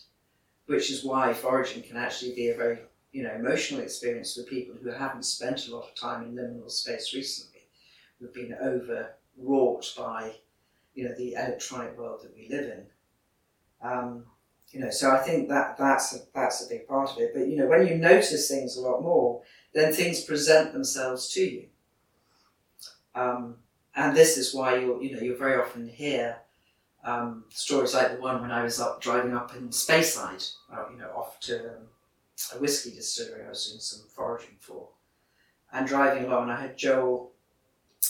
which is why foraging can actually be a very you know emotional experience for people who haven't spent a lot of time in liminal space recently, who've been overwrought by you know the electronic world that we live in. Um, you know, so I think that that's a, that's a big part of it. But you know, when you notice things a lot more, then things present themselves to you. Um, and this is why you'll you know you very often hear um, stories like the one when I was up driving up in Speyside, uh, you know, off to um, a whiskey distillery I was doing some foraging for, and driving along, I had Joel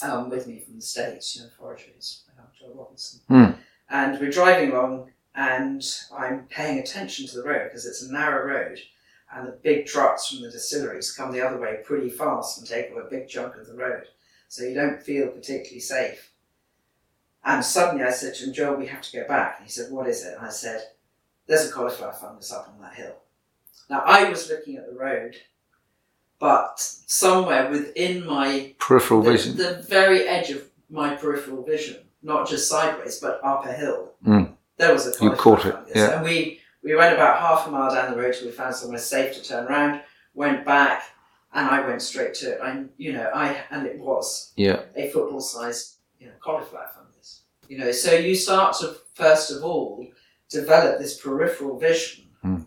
um, with me from the States, you know, foragers, um, Joel Robinson. Hmm. And we're driving along, and I'm paying attention to the road because it's a narrow road, and the big trucks from the distilleries come the other way pretty fast and take up a big chunk of the road. So you don't feel particularly safe. And suddenly I said to him, Joel, we have to go back. And he said, What is it? And I said, There's a cauliflower fungus up on that hill. Now I was looking at the road, but somewhere within my Peripheral the, vision. the very edge of my peripheral vision, not just sideways, but up a hill. Mm. There was a You caught it, yeah. And we, we went about half a mile down the road till we found somewhere safe to turn around, went back, and I went straight to it. I, you know, I and it was Yeah. a football-sized, you know, cauliflower fungus. You know, so you start to first of all develop this peripheral vision, Hmm.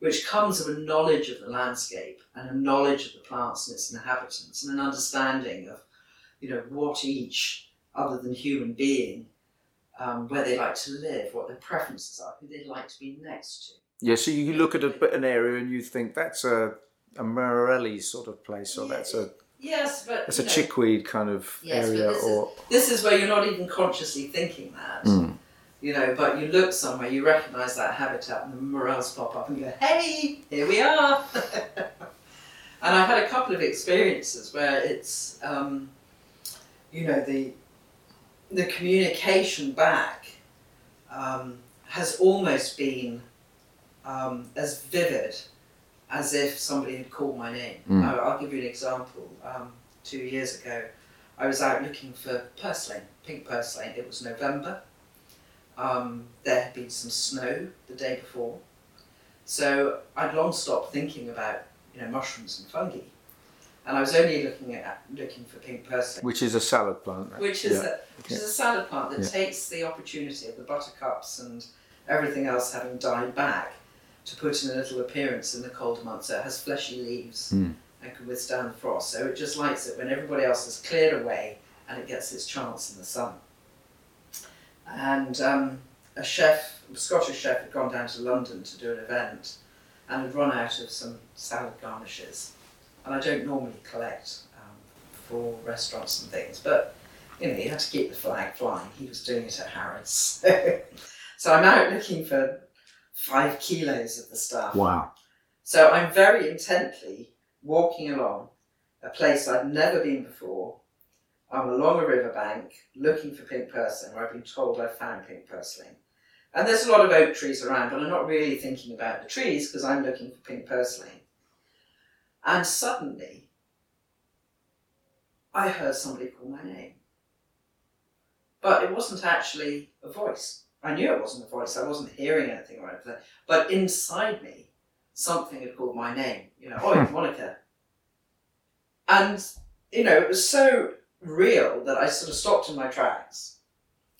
Which comes of a knowledge of the landscape and a knowledge of the plants and its inhabitants, and an understanding of, you know, what each other than human being um, where they like to live, what their preferences are, who they'd like to be next to. Yeah, so you look at a, an area and you think that's a a Morelli sort of place, or that's a Yes, but that's a know, chickweed kind of Yes, area, this is- or This is where you're not even consciously thinking that. Mm. You know, but you look somewhere, you recognise that habitat, and the morels pop up, and you go, "Hey, here we are." *laughs* and I've had a couple of experiences where it's, um, you know, the the communication back um, has almost been um, as vivid as if somebody had called my name. Mm. I, I'll give you an example. Um, two years ago, I was out looking for purslane, pink purslane. It was November. Um, there had been some snow the day before, so I'd long stopped thinking about you know mushrooms and fungi, and I was only looking at looking for pink purslane, which is a salad plant. which is Yeah. a, which is a salad plant that Yeah. takes the opportunity of the buttercups and everything else having died back to put in a little appearance in the colder months. So it has fleshy leaves Mm. and can withstand the frost. So it just likes it when everybody else has cleared away and it gets its chance in the sun. And um, a chef, a Scottish chef, had gone down to London to do an event and had run out of some salad garnishes. And I don't normally collect um, for restaurants and things, but you know, he had to keep the flag flying. He was doing it at Harrods. *laughs* so I'm out looking for five kilos of the stuff. Wow. So I'm very intently walking along a place I'd never been before. I'm along a riverbank looking for pink purslane, where I've been told I found pink purslane. And there's a lot of oak trees around, but I'm not really thinking about the trees because I'm looking for pink purslane. And suddenly, I heard somebody call my name. But it wasn't actually a voice. I knew it wasn't a voice. I wasn't hearing anything or anything. But inside me, something had called my name. You know, oh, it's *laughs* Monica. And, you know, it was so real that I sort of stopped in my tracks,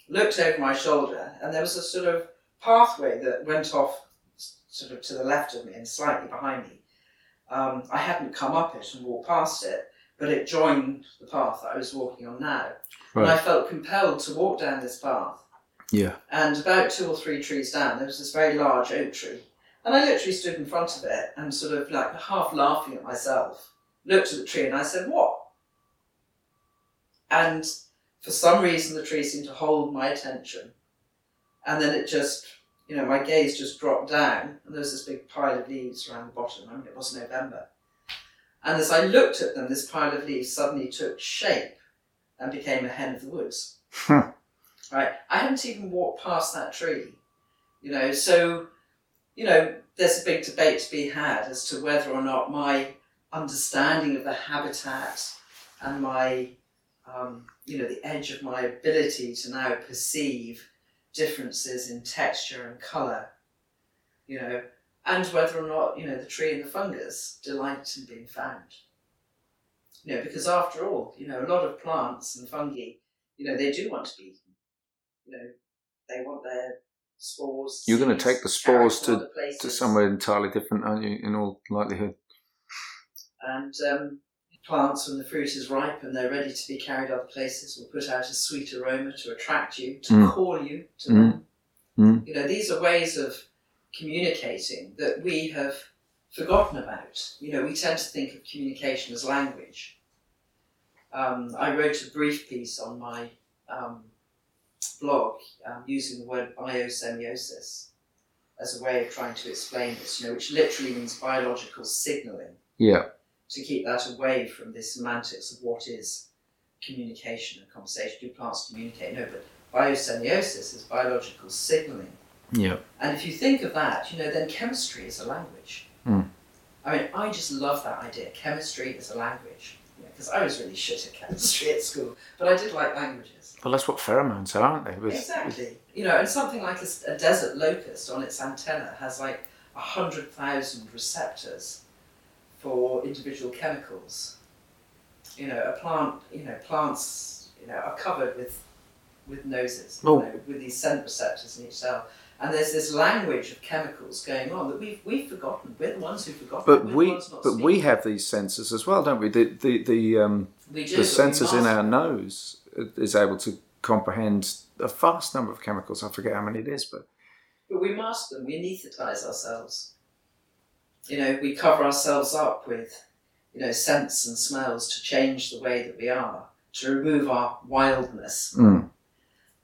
looked over my shoulder, and there was a sort of pathway that went off sort of to the left of me and slightly behind me. Um, I hadn't come up it and walked past it, but it joined the path that I was walking on now. And I felt compelled to walk down this path. Yeah. And about two or three trees down, there was this very large oak tree. And I literally stood in front of it and sort of like half laughing at myself, looked at the tree and I said, What? And for some reason, the tree seemed to hold my attention. And then it just, you know, my gaze just dropped down and there was this big pile of leaves around the bottom. I mean, it was November. And as I looked at them, this pile of leaves suddenly took shape and became a hen of the woods. Right? I hadn't even walked past that tree. You know, so, you know, there's a big debate to be had as to whether or not my understanding of the habitat and my, um, you know, the edge of my ability to now perceive differences in texture and colour, you know, and whether or not, you know, the tree and the fungus delight in being found. You know, because after all, you know, a lot of plants and fungi, you know, they do want to be eaten. You know, they want their spores. You're gonna take the spores to. To somewhere entirely different, aren't you? In all likelihood. And um, plants, when the fruit is ripe and they're ready to be carried other places, will put out a sweet aroma to attract you, to Mm. call you to Mm. them. Mm. You know, these are ways of communicating that we have forgotten about. You know, we tend to think of communication as language. Um, I wrote a brief piece on my um, blog um, using the word biosemiosis as a way of trying to explain this, you know, which literally means biological signalling Yeah. To keep that away from the semantics of what is communication and conversation. Do plants communicate? No, but biosemiosis is biological signaling. Yeah. And if you think of that, you know, then chemistry is a language. Hmm. I mean, I just love that idea. Chemistry is a language. Because I was really shit at chemistry at school, but I did like languages. Well, that's what pheromones are, aren't they? With- Exactly. You know, and something like a desert locust on its antenna has like a hundred thousand receptors for individual chemicals. You know, a plant. You know, plants. You know, are covered with with noses. Oh. You know, with these scent receptors in each cell. And there's this language of chemicals going on that we've we've forgotten. We're the ones who've forgotten. But we, but speaking. we have these sensors as well, don't we? The the the um, do, the sensors in our nose is able to comprehend a vast number of chemicals. I forget how many it is, but But we mask them, we anaesthetize ourselves. You know, we cover ourselves up with, you know, scents and smells to change the way that we are, to remove our wildness. mm,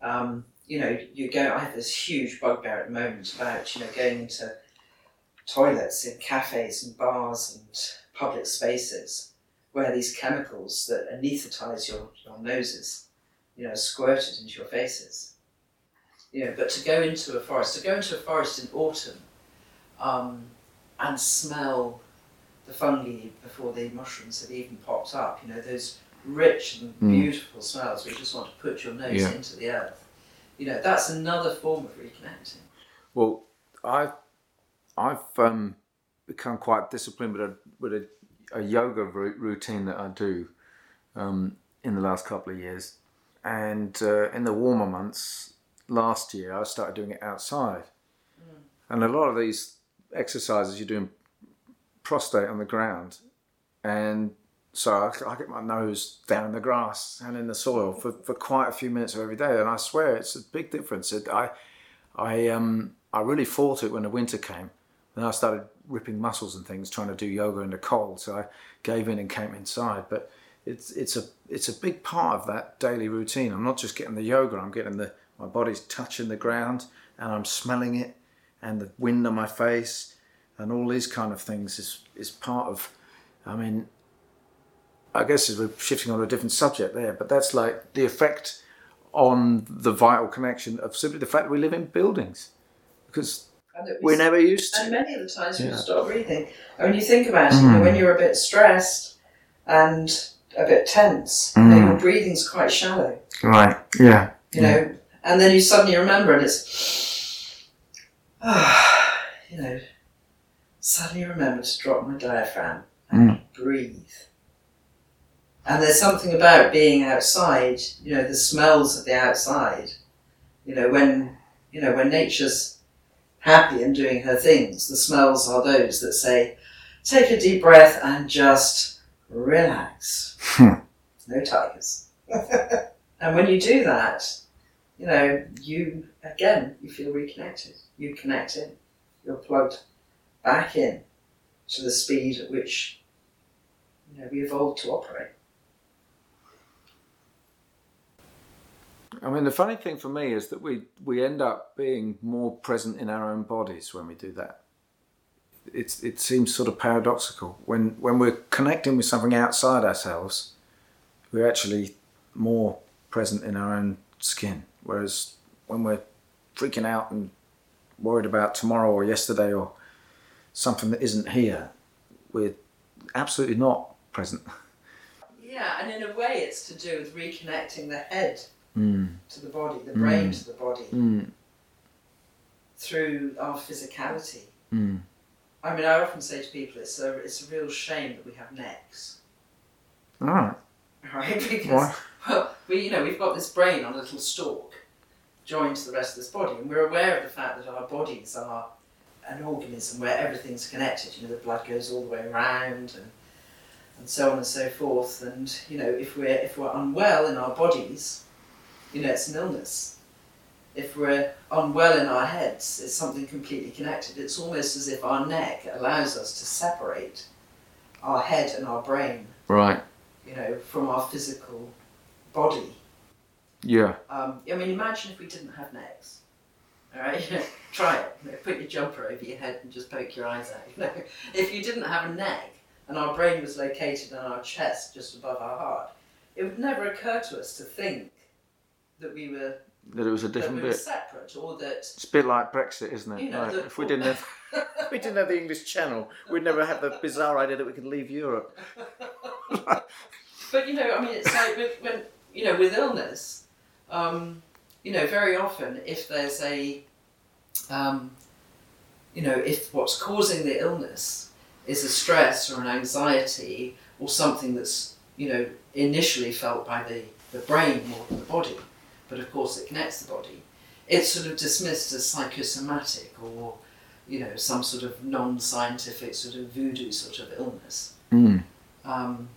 Um, you know, you go, I have this huge bugbear at the moment about, you know, going into toilets in cafes and bars and public spaces where these chemicals that anaesthetize your, your noses, you know, squirted into your faces. You know, but to go into a forest, to go into a forest in autumn um, and smell the fungi before the mushrooms have even popped up, you know, those rich and Mm. beautiful smells where you just want to put your nose Yeah. into the earth. You know, that's another form of reconnecting. well, I've, I've um, become quite disciplined with a with a, a yoga routine that I do um, in the last couple of years, and uh, in the warmer months last year I started doing it outside, and a lot of these exercises you're doing prostate on the ground, and so I, I get my nose down in the grass and in the soil for, for quite a few minutes of every day, and I swear it's a big difference. It, I I um I really fought it when the winter came. Then I started ripping muscles and things, trying to do yoga in the cold. So I gave in and came inside. But it's it's a it's a big part of that daily routine. I'm not just getting the yoga. I'm getting the my body's touching the ground and I'm smelling it, and the wind on my face, and all these kind of things is is part of. I mean, I guess we're shifting on a different subject there, but that's like the effect on the vital connection of simply the fact that we live in buildings because we're never used to. And many of the times you Yeah. stop breathing. And when you think about it, you know, Mm. when you're a bit stressed and a bit tense, Mm. you your breathing's quite shallow, Right. Yeah. you know, and then you suddenly remember and it's, you know, suddenly remember to drop my diaphragm and breathe. And there's something about being outside, you know, the smells of the outside, you know, when, you know, when nature's happy and doing her things, the smells are those that say, take a deep breath and just relax. Hmm. no tigers. *laughs* and when you do that, you know, you, again, you feel reconnected. You connect in. You're plugged back in to the speed at which, you know, we evolved to operate. I mean, the funny thing for me is that we we end up being more present in our own bodies when we do that. It's it seems sort of paradoxical when when we're connecting with something outside ourselves, we're actually more present in our own skin. Whereas when we're freaking out and worried about tomorrow or yesterday or something that isn't here, we're absolutely not present. Yeah, and in a way, it's to do with reconnecting the head Mm. to the body, the brain Mm. to the body Mm. through our physicality. Mm. I mean, I often say to people, it's a it's a real shame that we have necks, All right. right? *laughs* Because Why? well, we you know we've got this brain on a little stalk joined to the rest of this body, and we're aware of the fact that our bodies are an organism where everything's connected. You know, the blood goes all the way around, and and so on and so forth. And you know, if we're if we're unwell in our bodies, you know, it's an illness. If we're unwell in our heads, it's something completely connected. It's almost as if our neck allows us to separate our head and our brain, Right. you know, from our physical body. Yeah. Um, I mean, imagine if we didn't have necks. All right, *laughs* try it. You know, put your jumper over your head and just poke your eyes out. *laughs* You know, if you didn't have a neck and our brain was located in our chest, just above our heart, it would never occur to us to think that we were That it was a different we bit. separate, or that It's a bit like Brexit, isn't it? You know, if we didn't have if *laughs* we didn't have the English Channel, we'd never have the bizarre idea that we could leave Europe. But you know, I mean, it's like with, when you know with illness, um, you know, very often if there's a, um, you know, if what's causing the illness is a stress or an anxiety or something that's you know initially felt by the the brain more than the body, but of course it connects the body. It's sort of dismissed as psychosomatic or you know some sort of non-scientific sort of voodoo sort of illness. Mm. Um,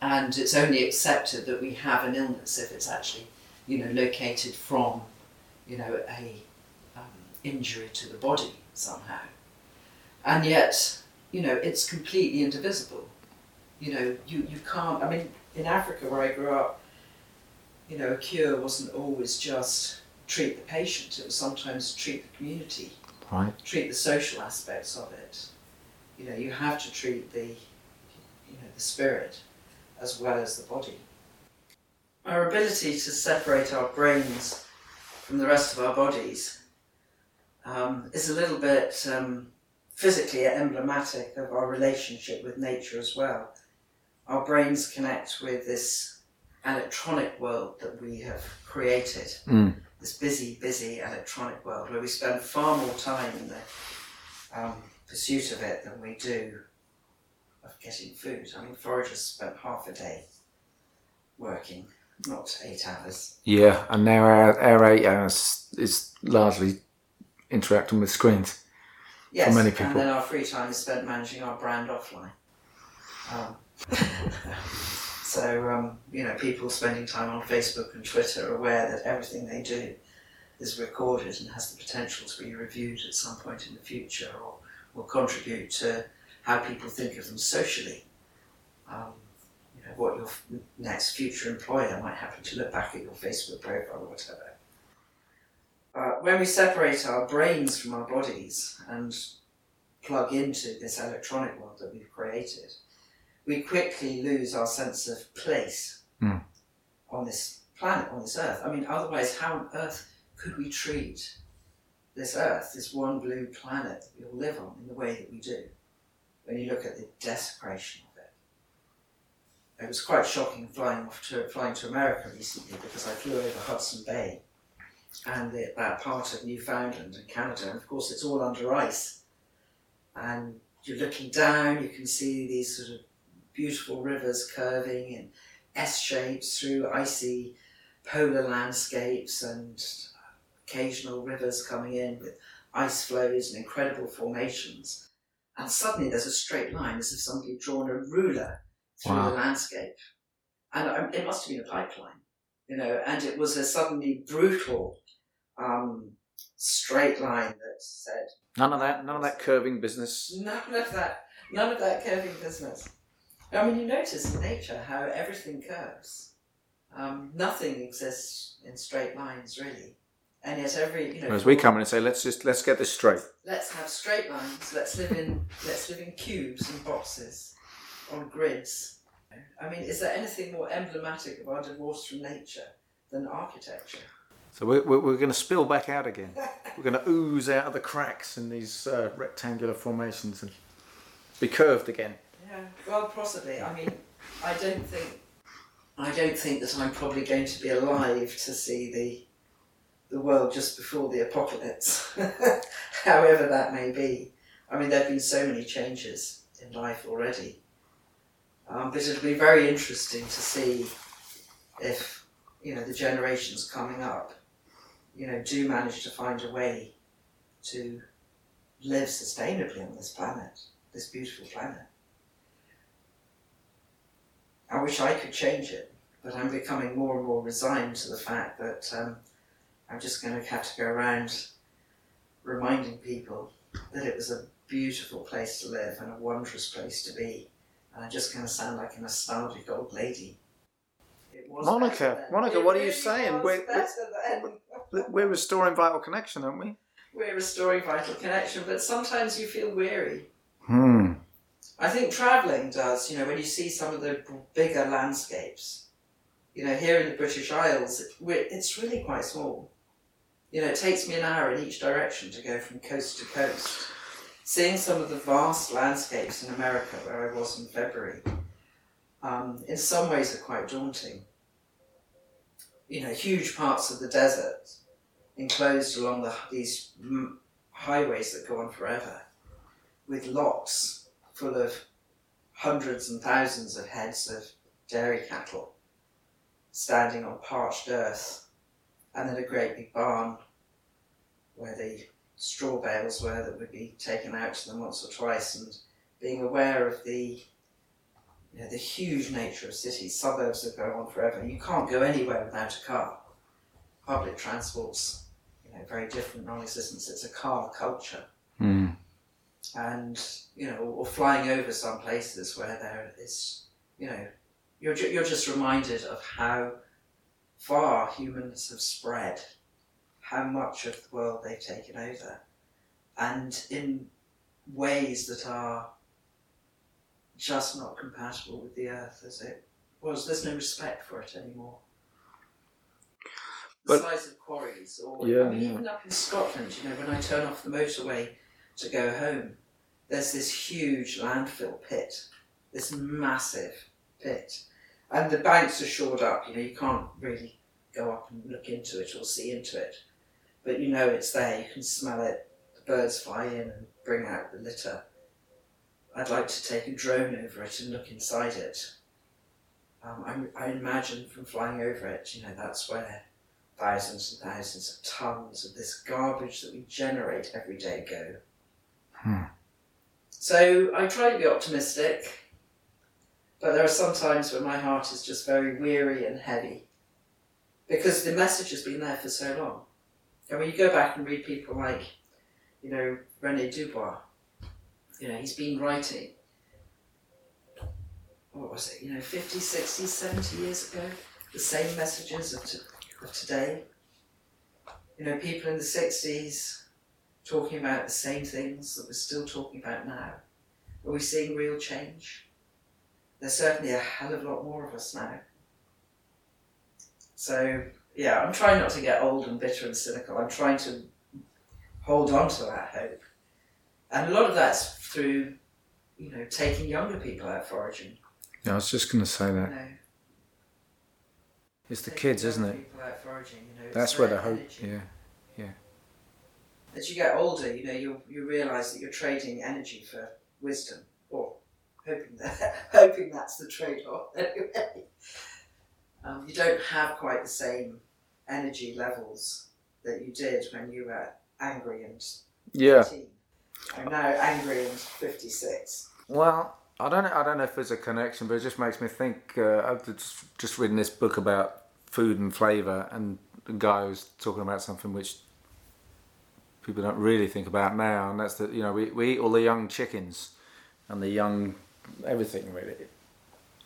and it's only accepted that we have an illness if it's actually, you know, located from you know, a um, injury to the body somehow. And yet, you know, it's completely indivisible. You know, you, you can't, I mean, in Africa where I grew up, you know, a cure wasn't always just treat the patient, it was sometimes treat the community, Right. treat the social aspects of it. You know, you have to treat the, you know, the spirit as well as the body. Our ability to separate our brains from the rest of our bodies um, is a little bit um, physically emblematic of our relationship with nature as well. Our brains connect with this electronic world that we have created, Mm. this busy, busy electronic world where we spend far more time in the um, pursuit of it than we do of getting food. I mean, foragers spent half a day working, not eight hours. Yeah, and now our, our eight hours is largely interacting with screens. Yes, many and people. then our free time is spent managing our brand offline. Um, *laughs* so, um, you know, people spending time on Facebook and Twitter are aware that everything they do is recorded and has the potential to be reviewed at some point in the future or will contribute to how people think of them socially. Um, what your next future employer might happen to look back at your Facebook profile or whatever. Uh, when we separate our brains from our bodies and plug into this electronic world that we've created, we quickly lose our sense of place Hmm. on this planet, on this earth. I mean, otherwise, how on earth could we treat this earth, this one blue planet that we all live on, in the way that we do? When you look at the desecration it. Was quite shocking flying off to flying to America recently because I flew over Hudson Bay and the, that part of Newfoundland and Canada, and of course it's all under ice. And you're looking down, you can see these sort of beautiful rivers curving in S shapes through icy polar landscapes and occasional rivers coming in with ice flows and incredible formations. And suddenly there's a straight line as if somebody had drawn a ruler through Wow. the landscape. And um, it must have been a pipeline, you know, and it was a suddenly brutal um, straight line that said, None of that. None of that curving business. None of that. None of that curving business. I mean, you notice in nature how everything curves. Um, nothing exists in straight lines, really. And yet, every you know. as we come in and say, let's just let's get this straight. Let's have straight lines. Let's live in. let's live in cubes and boxes, on grids. I mean, is there anything more emblematic of our divorce from nature than architecture? So we're, we're, we're going to spill back out again. We're going to ooze out of the cracks in these uh, rectangular formations and be curved again. Yeah, well, possibly. I mean, I don't think, I don't think that I'm probably going to be alive to see the, the world just before the apocalypse, *laughs* however that may be. I mean, there have been so many changes in life already, um, but it'll be very interesting to see if you know the generations coming up, you know, do manage to find a way to live sustainably on this planet, this beautiful planet. I wish I could change it, but I'm becoming more and more resigned to the fact that um, I'm just going to have to go around reminding people that it was a beautiful place to live and a wondrous place to be. And I'm just going to sound like a nostalgic old lady. Monica. Monica, It what are you saying? We're- then. *laughs* We're restoring vital connection, aren't we? We're restoring vital connection, but sometimes you feel weary. Hmm. I think travelling does, you know, when you see some of the bigger landscapes, you know, here in the British Isles, it- we're- it's really quite small. You know, it takes me an hour in each direction to go from coast to coast. Seeing some of the vast landscapes in America where I was in February, um, in some ways are quite daunting. You know, huge parts of the desert enclosed along the, these highways that go on forever, with lots full of hundreds and thousands of heads of dairy cattle standing on parched earth, and then a great big barn where the straw bales were that would be taken out to them once or twice, and being aware of the you know, the huge nature of cities, suburbs that go on forever. You can't go anywhere without a car. Public transport's you know, very different non-existence. It's a car culture, Mm. and you know, or flying over some places where there is, you know, you're ju- you're just reminded of how far humans have spread, how much of the world they've taken over, and in ways that are just not compatible with the earth as it was. There's no respect for it anymore. The But- size of quarries, or Yeah, I mean, yeah. even up in Scotland, you know, when I turn off the motorway to go home, there's this huge landfill pit, this massive pit, and the banks are shored up. You know, you can't really go up and look into it or see into it, but you know it's there. You can smell it. The birds fly in and bring out the litter. I'd like to take a drone over it and look inside it. Um, I, I imagine from flying over it, you know, that's where thousands and thousands of tons of this garbage that we generate every day go. Hmm. So I try to be optimistic, but there are some times when my heart is just very weary and heavy because the message has been there for so long. And when you go back and read people like, you know, Rene Dubos, you know, he's been writing, what was it, you know, 50, 60, 70 years ago, the same messages of, of today. You know, people in the 60s talking about the same things that we're still talking about now. Are we seeing real change? There's certainly a hell of a lot more of us now. So, yeah, I'm trying not to get old and bitter and cynical. I'm trying to hold on to that hope. And a lot of that's through, you know, taking younger people out foraging. Yeah, I was just going to say You that. know, It's the kids, isn't it? Foraging, you know, That's where the hope. energy. Yeah. As you get older, you know, you you realise that you're trading energy for wisdom, or hoping that *laughs* hoping that's the trade-off. Anyway, um, you don't have quite the same energy levels that you did when you were angry and Yeah. 18. I'm now angry and 56. Well, I don't know. I don't know if there's a connection, but it just makes me think. Uh, I've just, just reading this book about food and flavour, and the guy was talking about something which people don't really think about now, and that's that you know we, we eat all the young chickens and the young everything really.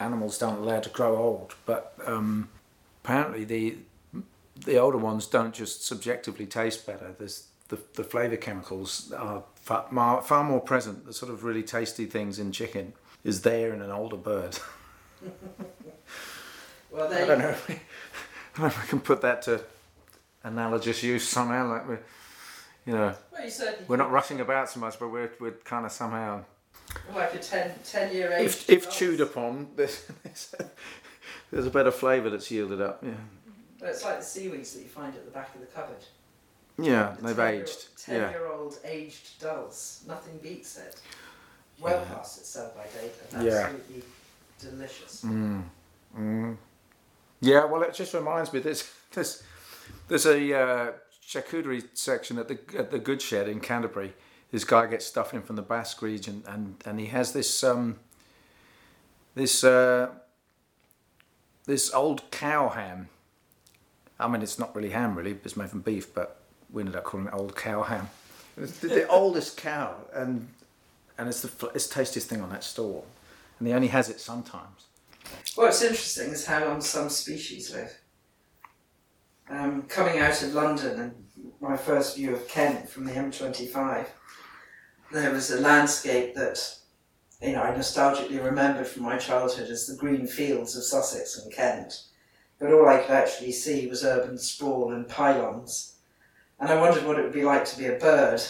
Animals don't allow to grow old, but um, apparently the the older ones don't just subjectively taste better. There's the, the flavour chemicals are far, more- far more present. The sort of really tasty things in chicken is there in an older bird. *laughs* Well, I don't know. If we, I don't know if we can put that to analogous use somehow. Like we, you know, well, you we're not rushing about so much, but we're we're kind of somehow like a 10, 10 year age. if if chewed upon, *laughs* there's there's a, better flavour that's yielded up. Yeah, Well, it's like the seaweeds that you find at the back of the cupboard. yeah, The they've 10 year- aged. 10 Yeah, year old aged dulse. Nothing beats it. Well Yeah. past its sell by date and Yeah. absolutely delicious. Mm. Mm. Yeah, well, it just reminds me. There's there's there's a uh, charcuterie section at the at the Good Shed in Canterbury. This guy gets stuff in from the Basque region, and and he has this um this uh, this old cow ham. I mean, it's not really ham, really. It's made from beef, but we ended up calling it old cow ham. It's the, the oldest cow, and and it's the it's the tastiest thing on that stall, and he only has it sometimes. What's interesting is how long some species live. Um, coming out of London and my first view of Kent from the M25, there was a landscape that you know I nostalgically remembered from my childhood as the green fields of Sussex and Kent. But all I could actually see was urban sprawl and pylons. And I wondered what it would be like to be a bird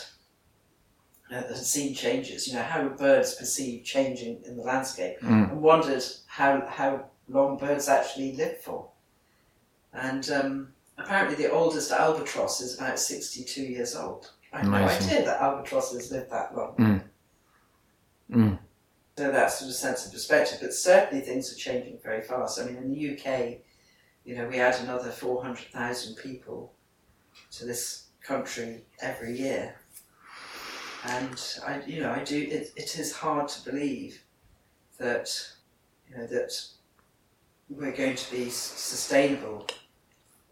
uh, that had seen changes. You know, how would birds perceive changing in the landscape? Mm. and wondered how how long birds actually live for. And um, apparently, the oldest albatross is about sixty-two years old. I had no idea that albatrosses live that long. Mm. So that sort of sense of perspective. But certainly, things are changing very fast. I mean, in the UK, you know, we add another four hundred thousand people to this country every year. And I, you know, I do. It, it is hard to believe that, you know, that we're going to be sustainable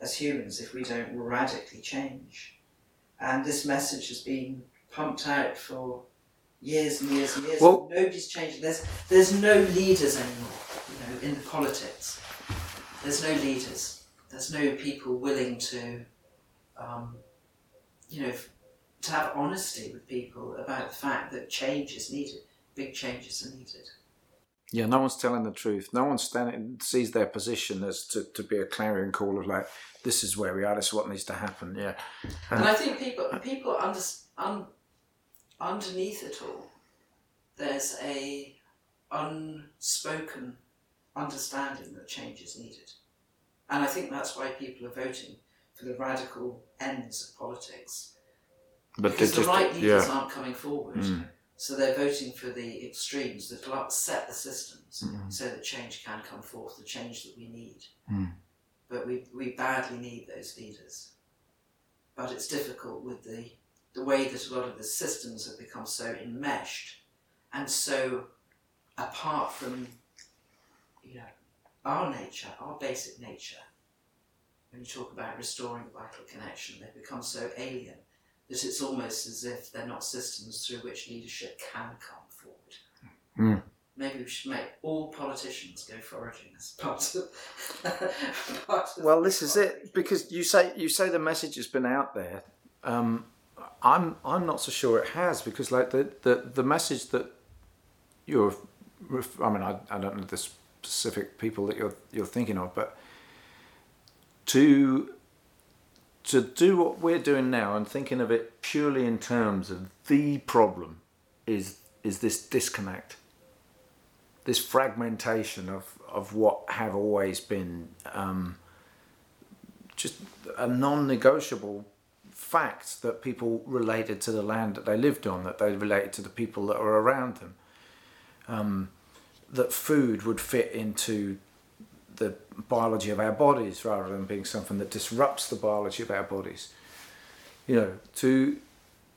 as humans if we don't radically change. And this message has been pumped out for years and years and years. Well- Nobody's changing. There's there's no leaders anymore. You know, in the politics, there's no leaders. There's no people willing to, um, you know, to have honesty with people about the fact that change is needed. Big changes are needed. Yeah, no one's telling the truth. No one standing sees their position as to, to be a clarion call of like, this is where we are. This is what needs to happen. Yeah, And I think people people under, un, underneath it all, there's a unspoken understanding that change is needed, and I think that's why people are voting for the radical ends of politics but because the right leaders yeah. aren't coming forward. Mm. So they're voting for the extremes that will upset the systems Mhm. so that change can come forth, the change that we need. Mm. But we, we badly need those leaders. But it's difficult with the, the way that a lot of the systems have become so enmeshed and so apart from you know, our nature, our basic nature. When you talk about restoring vital connection, they become so alien that it's almost as if they're not systems through which leadership can come forward. Mm. Maybe we should make all politicians go foraging as part of. *laughs* part of Well, this is it because you say you say the message has been out there. Um, I'm I'm not so sure it has because like the the, the message that you're, I mean I, I don't know the specific people that you're you're thinking of, but to to do what we're doing now and thinking of it purely in terms of the problem is is this disconnect this fragmentation of, of what have always been um, just a non-negotiable fact that people related to the land that they lived on, that they related to the people that were around them, um, that food would fit into the biology of our bodies rather than being something that disrupts the biology of our bodies. You know, to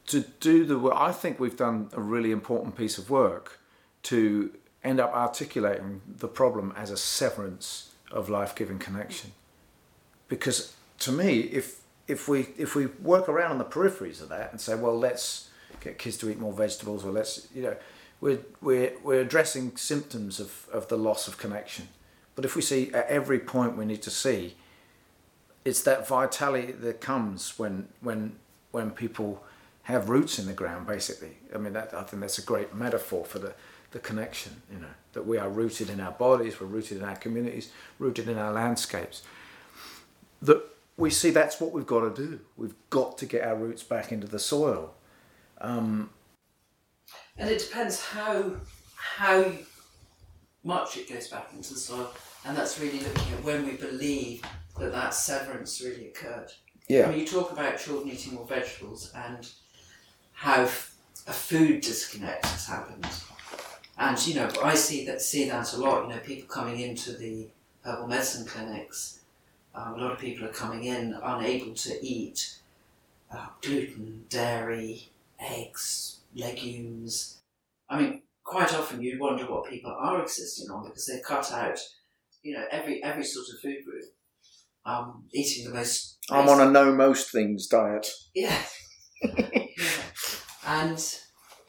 to do the work, I think we've done a really important piece of work to end up articulating the problem as a severance of life-giving connection. Because to me, if if we if we work around on the peripheries of that and say, well, let's get kids to eat more vegetables, or let's you know, we're we're we're addressing symptoms of of the loss of connection. But if we see at every point we need to see, it's that vitality that comes when when when people have roots in the ground. Basically, I mean, that I think that's a great metaphor for the the connection. You know, that we are rooted in our bodies, we're rooted in our communities, rooted in our landscapes. That we see that's what we've got to do. We've got to get our roots back into the soil. Um, And it depends how how much it goes back into the soil, and that's really looking at when we believe that that severance really occurred. yeah, When you talk about children eating more vegetables and how f- a food disconnect has happened, and you know, I see that see that a lot. You know, people coming into the herbal medicine clinics. Um, a lot of people are coming in unable to eat uh, gluten, dairy, eggs, legumes. I mean, quite often you wonder what people are existing on because they've cut out, you know, every every sort of food group. Um, eating the most. I'm on a know most things diet. Yeah. yeah. *laughs* And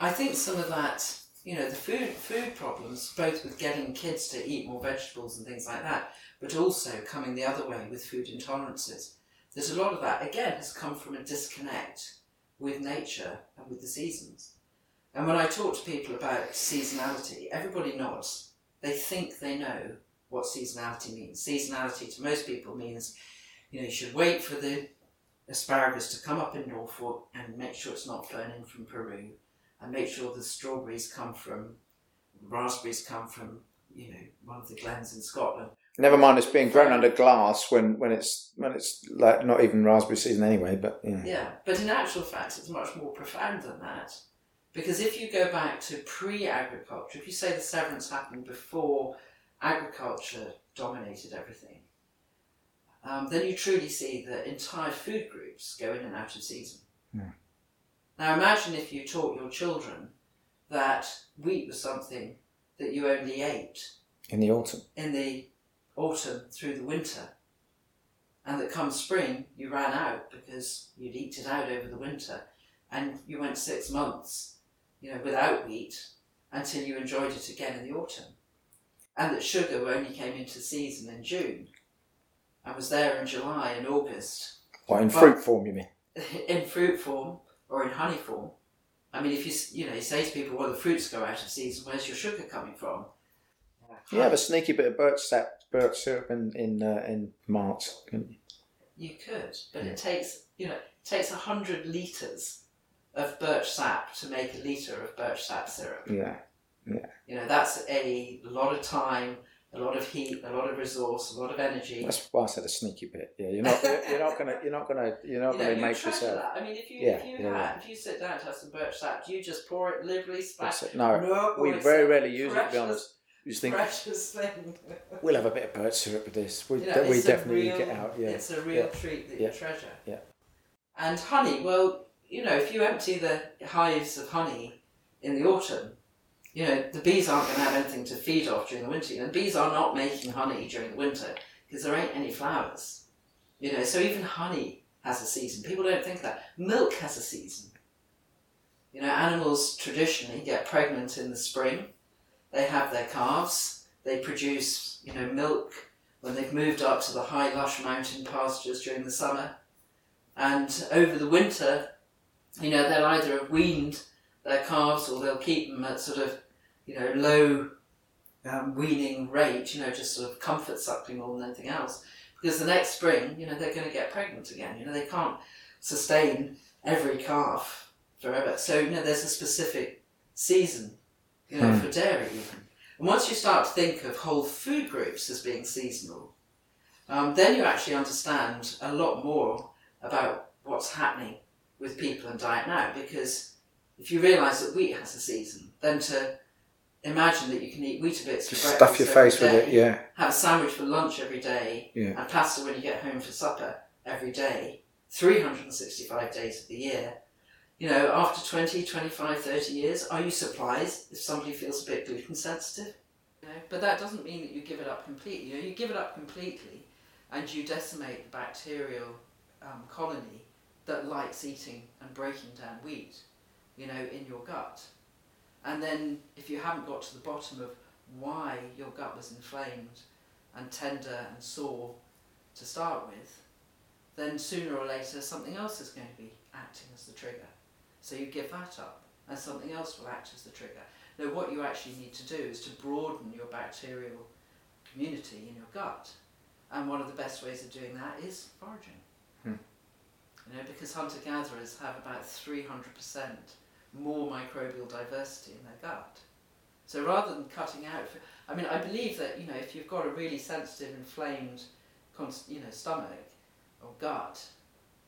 I think some of that, you know, the food food problems, both with getting kids to eat more vegetables and things like that, but also coming the other way with food intolerances. There's a lot of that again has come from a disconnect with nature and with the seasons. And when I talk to people about seasonality, everybody nods. They think they know what seasonality means. Seasonality to most people means, you know, you should wait for the asparagus to come up in Norfolk and make sure it's not flown in from Peru, and make sure the strawberries come from, raspberries come from, you know, one of the glens in Scotland. Never mind, it's being grown under glass when, when it's when it's like not even raspberry season anyway. But you know. Yeah, but in actual fact, it's much more profound than that. Because if you go back to pre agriculture, if you say the severance happened before agriculture dominated everything, um, then you truly see that entire food groups go in and out of season. Yeah. Now imagine if you taught your children that wheat was something that you only ate in the autumn. in the autumn through the winter. and that come spring you ran out because you'd eked it out over the winter, and you went six months, you know, without wheat until you enjoyed it again in the autumn, and that sugar only came into season in June, and was there in July and August, What in But- fruit form, you mean? *laughs* in fruit form or in honey form. I mean, if you you know you say to people, "Well, the fruits go out of season. Where's your sugar coming from?" You have a sneaky bit of birch sap, birch syrup in in uh, in March. You could, but Yeah. it takes you know it takes a hundred liters of birch sap to make a liter of birch sap syrup. Yeah. Yeah. You know that's a lot of time, a lot of heat, a lot of resource, a lot of energy. That's why I said a sneaky bit. Yeah, you're not you're not gonna you're not gonna you're not *laughs* you know, gonna you make yourself. that. I mean, if you Yeah, if you yeah, have, if you sit down to have some birch sap, do you just pour it liberally, splash? It. No, No, we very rarely use it. To be honest, we just think Precious thing. *laughs* we'll have a bit of birch syrup with this. We, You know, we definitely real- get out. Yeah. It's a real Yeah. treat that Yeah. you treasure. Yeah. And honey, well, you know, if you empty the hives of honey in the autumn, you know, the bees aren't going to have anything to feed off during the winter. You know, bees are not making honey during the winter because there ain't any flowers. You know, so even honey has a season. People don't think that. Milk has a season. You know, animals traditionally get pregnant in the spring. They have their calves. They produce, you know, milk when they've moved up to the high, lush mountain pastures during the summer. And over the winter, you know, they'll either have weaned their calves or they'll keep them at sort of, you know, low um, weaning rate, you know, just sort of comfort suckling more than anything else. Because the next spring, you know, they're going to get pregnant again. You know, they can't sustain every calf forever. So, you know, there's a specific season, you know, Hmm. for dairy even. And once you start to think of whole food groups as being seasonal, um, then you actually understand a lot more about what's happening with people and diet now. Because if you realise that wheat has a season, then to imagine that you can eat Weetabix for Stuff breakfast your every face with it. day, Yeah. have a sandwich for lunch every day, Yeah. and pasta when you get home for supper every day, 365 days of the year. You know, after 20, 25, 30 years, are you surprised if somebody feels a bit gluten sensitive? You know, but that doesn't mean that you give it up completely. You know, you give it up completely and you decimate the bacterial um, colony that likes eating and breaking down wheat, you know, in your gut. And then if you haven't got to the bottom of why your gut was inflamed and tender and sore to start with, then sooner or later something else is going to be acting as the trigger. So you give that up and something else will act as the trigger. Now what you actually need to do is to broaden your bacterial community in your gut. And one of the best ways of doing that is foraging. You know, because hunter gatherers have about 300% more microbial diversity in their gut. So rather than cutting out, I mean, I believe that you know if you've got a really sensitive, inflamed, you know, stomach or gut,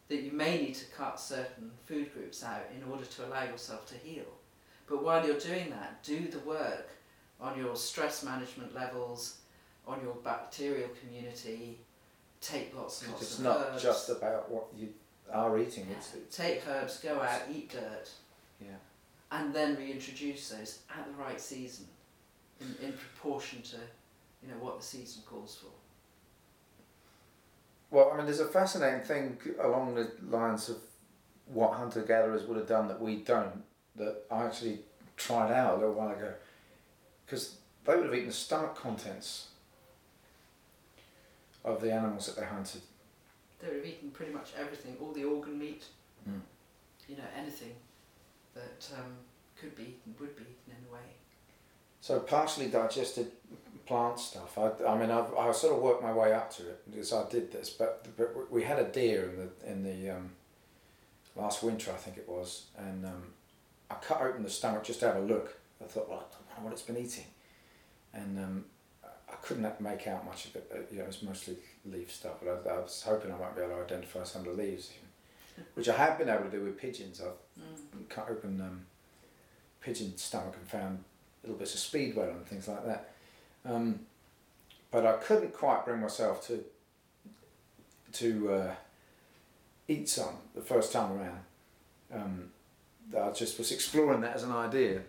that you may need to cut certain food groups out in order to allow yourself to heal. But while you're doing that, do the work on your stress management levels, on your bacterial community. Take lots and lots It's of not herbs. just about what you are eating. It's, it's Take herbs, go out, eat dirt. Yeah. And then reintroduce those at the right season, in, in proportion to, you know, what the season calls for. Well, I mean, there's a fascinating thing along the lines of what hunter gatherers would have done that we don't, that I actually tried out a little while ago. Because they would have eaten the stomach contents of the animals that they hunted. They would have eaten pretty much everything, all the organ meat, Mm. you know, anything that um, could be eaten, would be eaten in a way. So partially digested plant stuff. I, I mean, I've, I sort of worked my way up to it because I did this, but, but we had a deer in the in the um, last winter, I think it was, and um, I cut open the stomach just to have a look. I thought, well, I don't know what it's been eating, and um, I couldn't make out much of it. But, you know, it was mostly leaf stuff. But I, I was hoping I might be able to identify some of the leaves, which I have been able to do with pigeons. I've Mm. cut open um, pigeon stomach and found little bits of speedwell and things like that. Um, but I couldn't quite bring myself to to uh, eat some the first time around. Um, I just was exploring that as an idea.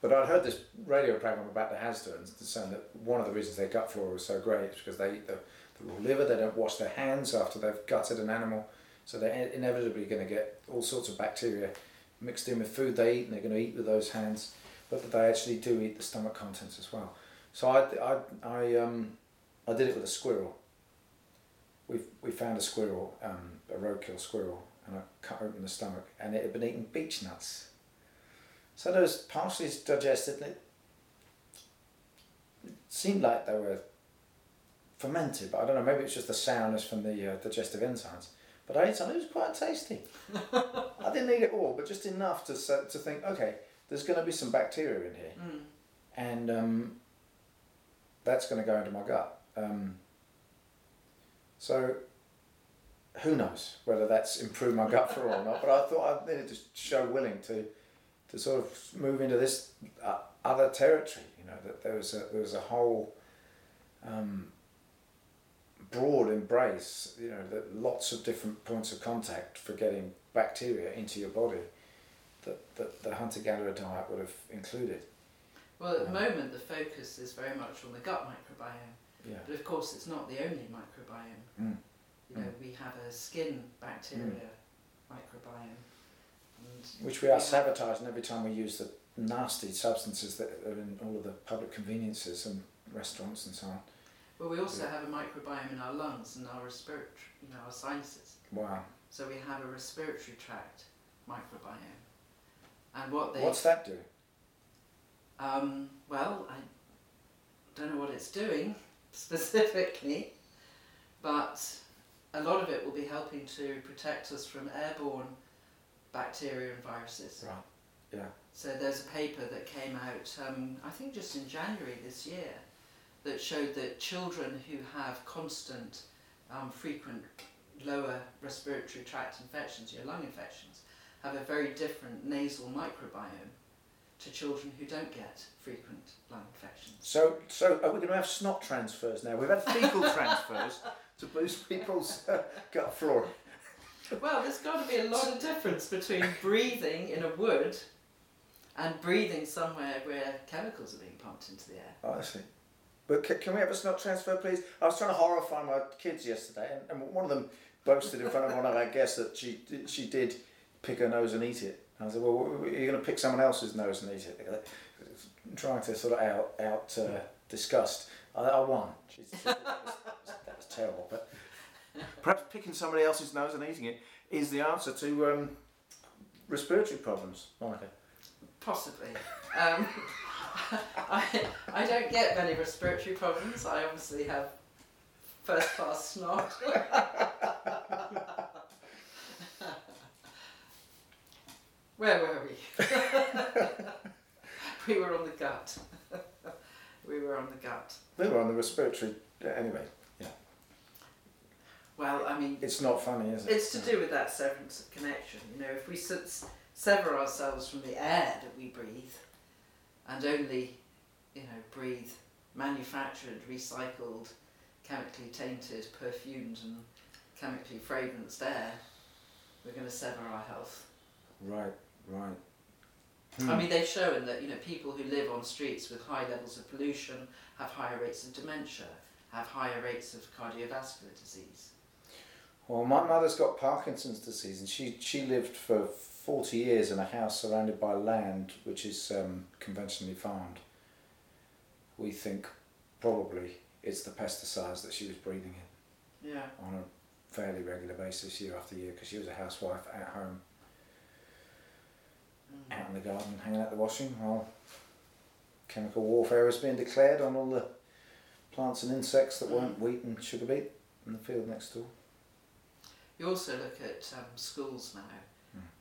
But I'd heard this radio program about the Hasdans saying that one of the reasons their gut flora was so great is because they eat the, liver. They don't wash their hands after they've gutted an animal, so they're inevitably going to get all sorts of bacteria mixed in with food they eat, and they're going to eat with those hands. But they actually do eat the stomach contents as well. So I, I, I, um, I did it with a squirrel. We we found a squirrel, um, a roadkill squirrel, and I cut open the stomach, and it had been eating beech nuts. So those partially digested. It seemed like they were fermented, but I don't know. Maybe it's just the sourness from the uh, digestive enzymes. But I ate some. It was quite tasty. *laughs* I didn't eat it all, but just enough to to think, okay, there's going to be some bacteria in here, Mm. and um, that's going to go into my gut. Um, so who knows whether that's improved my gut flora or not? But I thought I needed to show willing to to sort of move into this uh, other territory. You know that there was a there was a whole um, broad embrace. You know that lots of different points of contact for getting bacteria into your body that, that the hunter gatherer diet would have included. Well, at the Yeah. moment, the focus is very much on the gut microbiome, Yeah. but of course, it's not the only microbiome. Mm. You know, Mm. we have a skin bacteria microbiome, and Which we are have- sabotaging every time we use the nasty substances that are in all of the public conveniences and restaurants and so on. Well, we also have a microbiome in our lungs and our respiratory, you know, our sinuses. Wow. So we have a respiratory tract microbiome. And what they What's that do? Um, well, I don't know what it's doing *laughs* specifically, but a lot of it will be helping to protect us from airborne bacteria and viruses. Right. Yeah. So there's a paper that came out, um, I think just in January this year, that showed that children who have constant, um, frequent lower respiratory tract infections, your lung infections, have a very different nasal microbiome to children who don't get frequent lung infections. So, so are we going to have snot transfers now? We've had fecal transfers to boost people's uh, gut flora. Well, there's got to be a lot of difference between breathing in a wood and breathing somewhere where chemicals are being pumped into the air. Oh, I see. But can, can we have a snot transfer, please? I was trying to horrify my kids yesterday, and, and one of them boasted in front of one of our guests that she she did pick her nose and eat it. And I said, "Well, are you going to pick someone else's nose and eat it?" They're Trying to sort of out out uh, disgust. I, I won. She's, that, was, that was terrible, but perhaps picking somebody else's nose and eating it is the answer to um, respiratory problems, Monica. Possibly. Um, *laughs* *laughs* I, I don't get many respiratory problems. I obviously have first class snot. *laughs* Where were we? *laughs* we were on the gut. we were on the gut. We were on the respiratory. uh, Anyway, Well, I mean, it's not funny, is it? It's to do with that severance of connection. You know, if we sever ourselves from the air that we breathe and only, you know, breathe manufactured, recycled, chemically tainted, perfumed, and chemically fragranced air, we're going to sever our health. Right, right. I Hmm. mean, they've shown that, you know, people who live on streets with high levels of pollution have higher rates of dementia, have higher rates of cardiovascular disease. Well, my mother's got Parkinson's disease, and she, she lived for 40 years in a house surrounded by land which is um, conventionally farmed. We think probably it's the pesticides that she was breathing in Yeah. on a fairly regular basis year after year because she was a housewife at home, Mm. out in the garden, hanging out the washing while chemical warfare was being declared on all the plants and insects that weren't wheat and sugar beet in the field next door. You also look at um, schools now.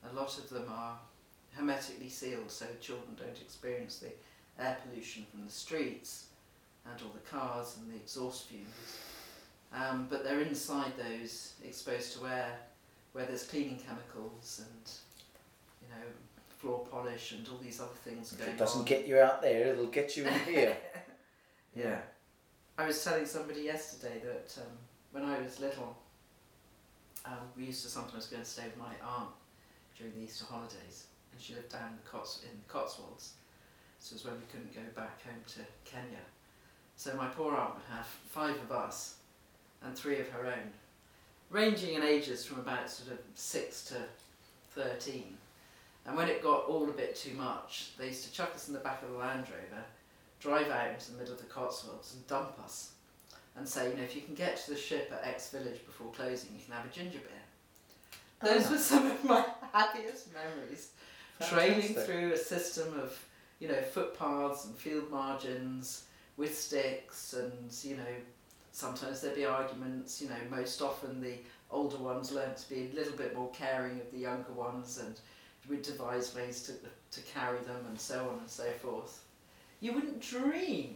A lot of them are hermetically sealed so children don't experience the air pollution from the streets and all the cars and the exhaust fumes. Um, but they're inside those, exposed to air where there's cleaning chemicals and, you know, floor polish and all these other things If going it doesn't on. get you out there, it'll get you in here. *laughs* Yeah. I was telling somebody yesterday that um, when I was little, um, we used to sometimes go and stay with my aunt during the Easter holidays, and she lived down in the, Cots- in the Cotswolds. So it was when we couldn't go back home to Kenya. So my poor aunt would have five of us and three of her own, ranging in ages from about sort of six to 13. And when it got all a bit too much, they used to chuck us in the back of the Land Rover, drive out into the middle of the Cotswolds and dump us and say, you know, if you can get to the ship at X village before closing, you can have a ginger beer. Those were some of my *laughs* happiest memories. Trailing Fantastic. through a system of, you know, footpaths and field margins with sticks and, you know, sometimes there'd be arguments, you know, most often the older ones learned to be a little bit more caring of the younger ones and would devise ways to, to carry them and so on and so forth. You wouldn't dream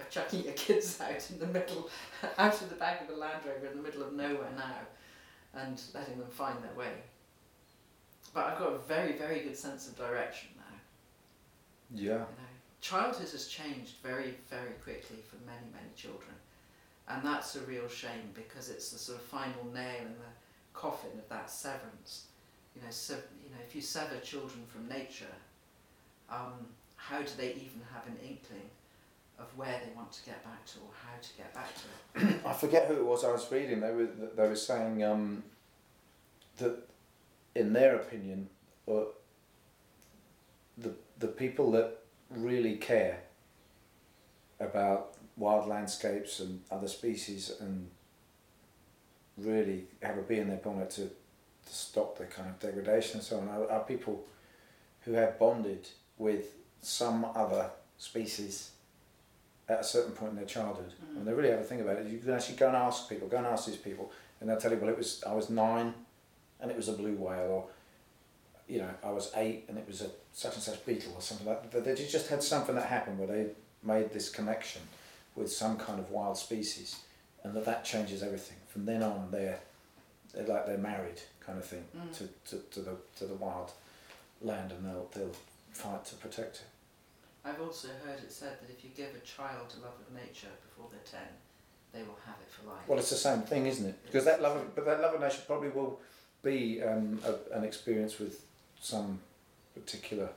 of chucking your *laughs* kids out in the middle, out of the back of a Land Rover in the middle of nowhere now and letting them find their way. But I've got a very, very good sense of direction now. Yeah. You know, childhood has changed very, very quickly for many, many children, and that's a real shame because it's the sort of final nail in the coffin of that severance. You know, so, you know, if you sever children from nature, um, how do they even have an inkling of where they want to get back to or how to get back to it? *clears throat* I forget who it was I was reading. They were they were saying um, that, in their opinion, uh, the the people that really care about wild landscapes and other species and really have a bee in their bonnet to, to stop the kind of degradation and so on are, are people who have bonded with some other species at a certain point in their childhood. Mm. And they really have a think about it. You can actually go and ask people, go and ask these people, and they'll tell you, well, it was I was nine, and it was a blue whale, or you know, I was eight, and it was a such and such beetle, or something like that. They just had something that happened where they made this connection with some kind of wild species, and that that changes everything. From then on, they're they're like they're married, kind of thing, Mm. to, to, to the to the wild land, and they'll they'll fight to protect it. I've also heard it said that if you give a child a love of nature before they're 10, they will have it for life. Well, it's the same thing, isn't it? Because that love, of, but that love of nature probably will be um, a, an experience with some particular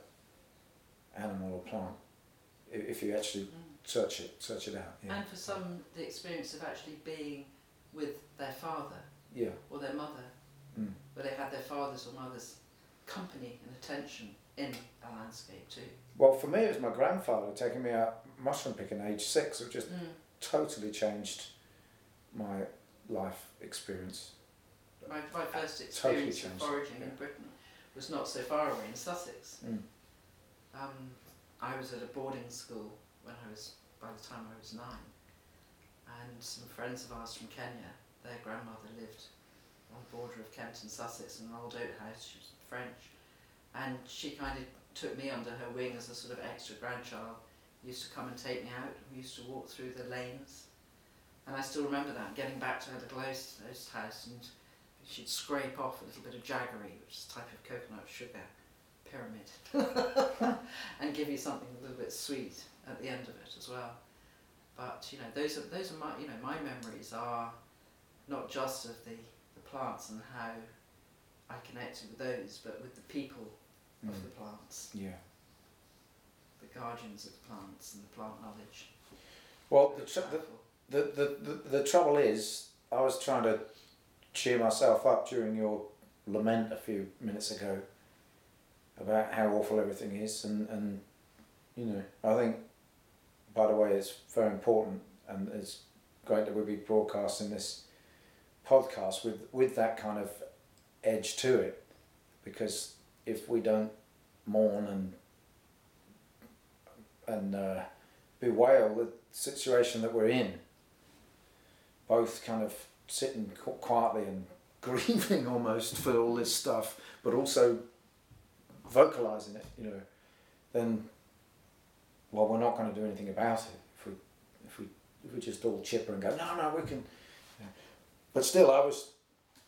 animal or plant. If you actually Mm. search it, search it out. Yeah. And for some, the experience of actually being with their father Yeah. or their mother, Mm. where they had their father's or mother's company and attention in a landscape too. Well, for me, it was my grandfather taking me out mushroom picking at age six. It just Mm. totally changed my life experience. My, my first Totally experience of foraging yeah. in Britain was not so far away in Sussex. Mm. Um, I was at a boarding school when I was, by the time I was nine, and some friends of ours from Kenya, their grandmother lived on the border of Kent and Sussex in an old oast house, she was French, and she kind of took me under her wing as a sort of extra grandchild, used to come and take me out, we used to walk through the lanes, and I still remember that, getting back to her little oast house, and she'd scrape off a little bit of jaggery, which is a type of coconut sugar pyramid, *laughs* and give you something a little bit sweet at the end of it as well. But you know, those are those are my you know my memories are not just of the, the plants and how I connected with those, but with the people of Mm. the plants, Yeah. the guardians of the plants and the plant knowledge. Well, the, tr- the, powerful. the, the, the, the trouble is, I was trying to cheer myself up during your lament a few minutes ago about how awful everything is, and, and you know, I think, by the way, it's very important, and it's great that we'll be broadcasting this podcast with, with that kind of edge to it, because if we don't mourn and and uh, bewail the situation that we're in, both kind of sitting quietly and *laughs* grieving almost for all this stuff, but also vocalizing it, you know, then well, we're not going to do anything about it if we if we if we just all chipper and go, no, no, we can. But still, I was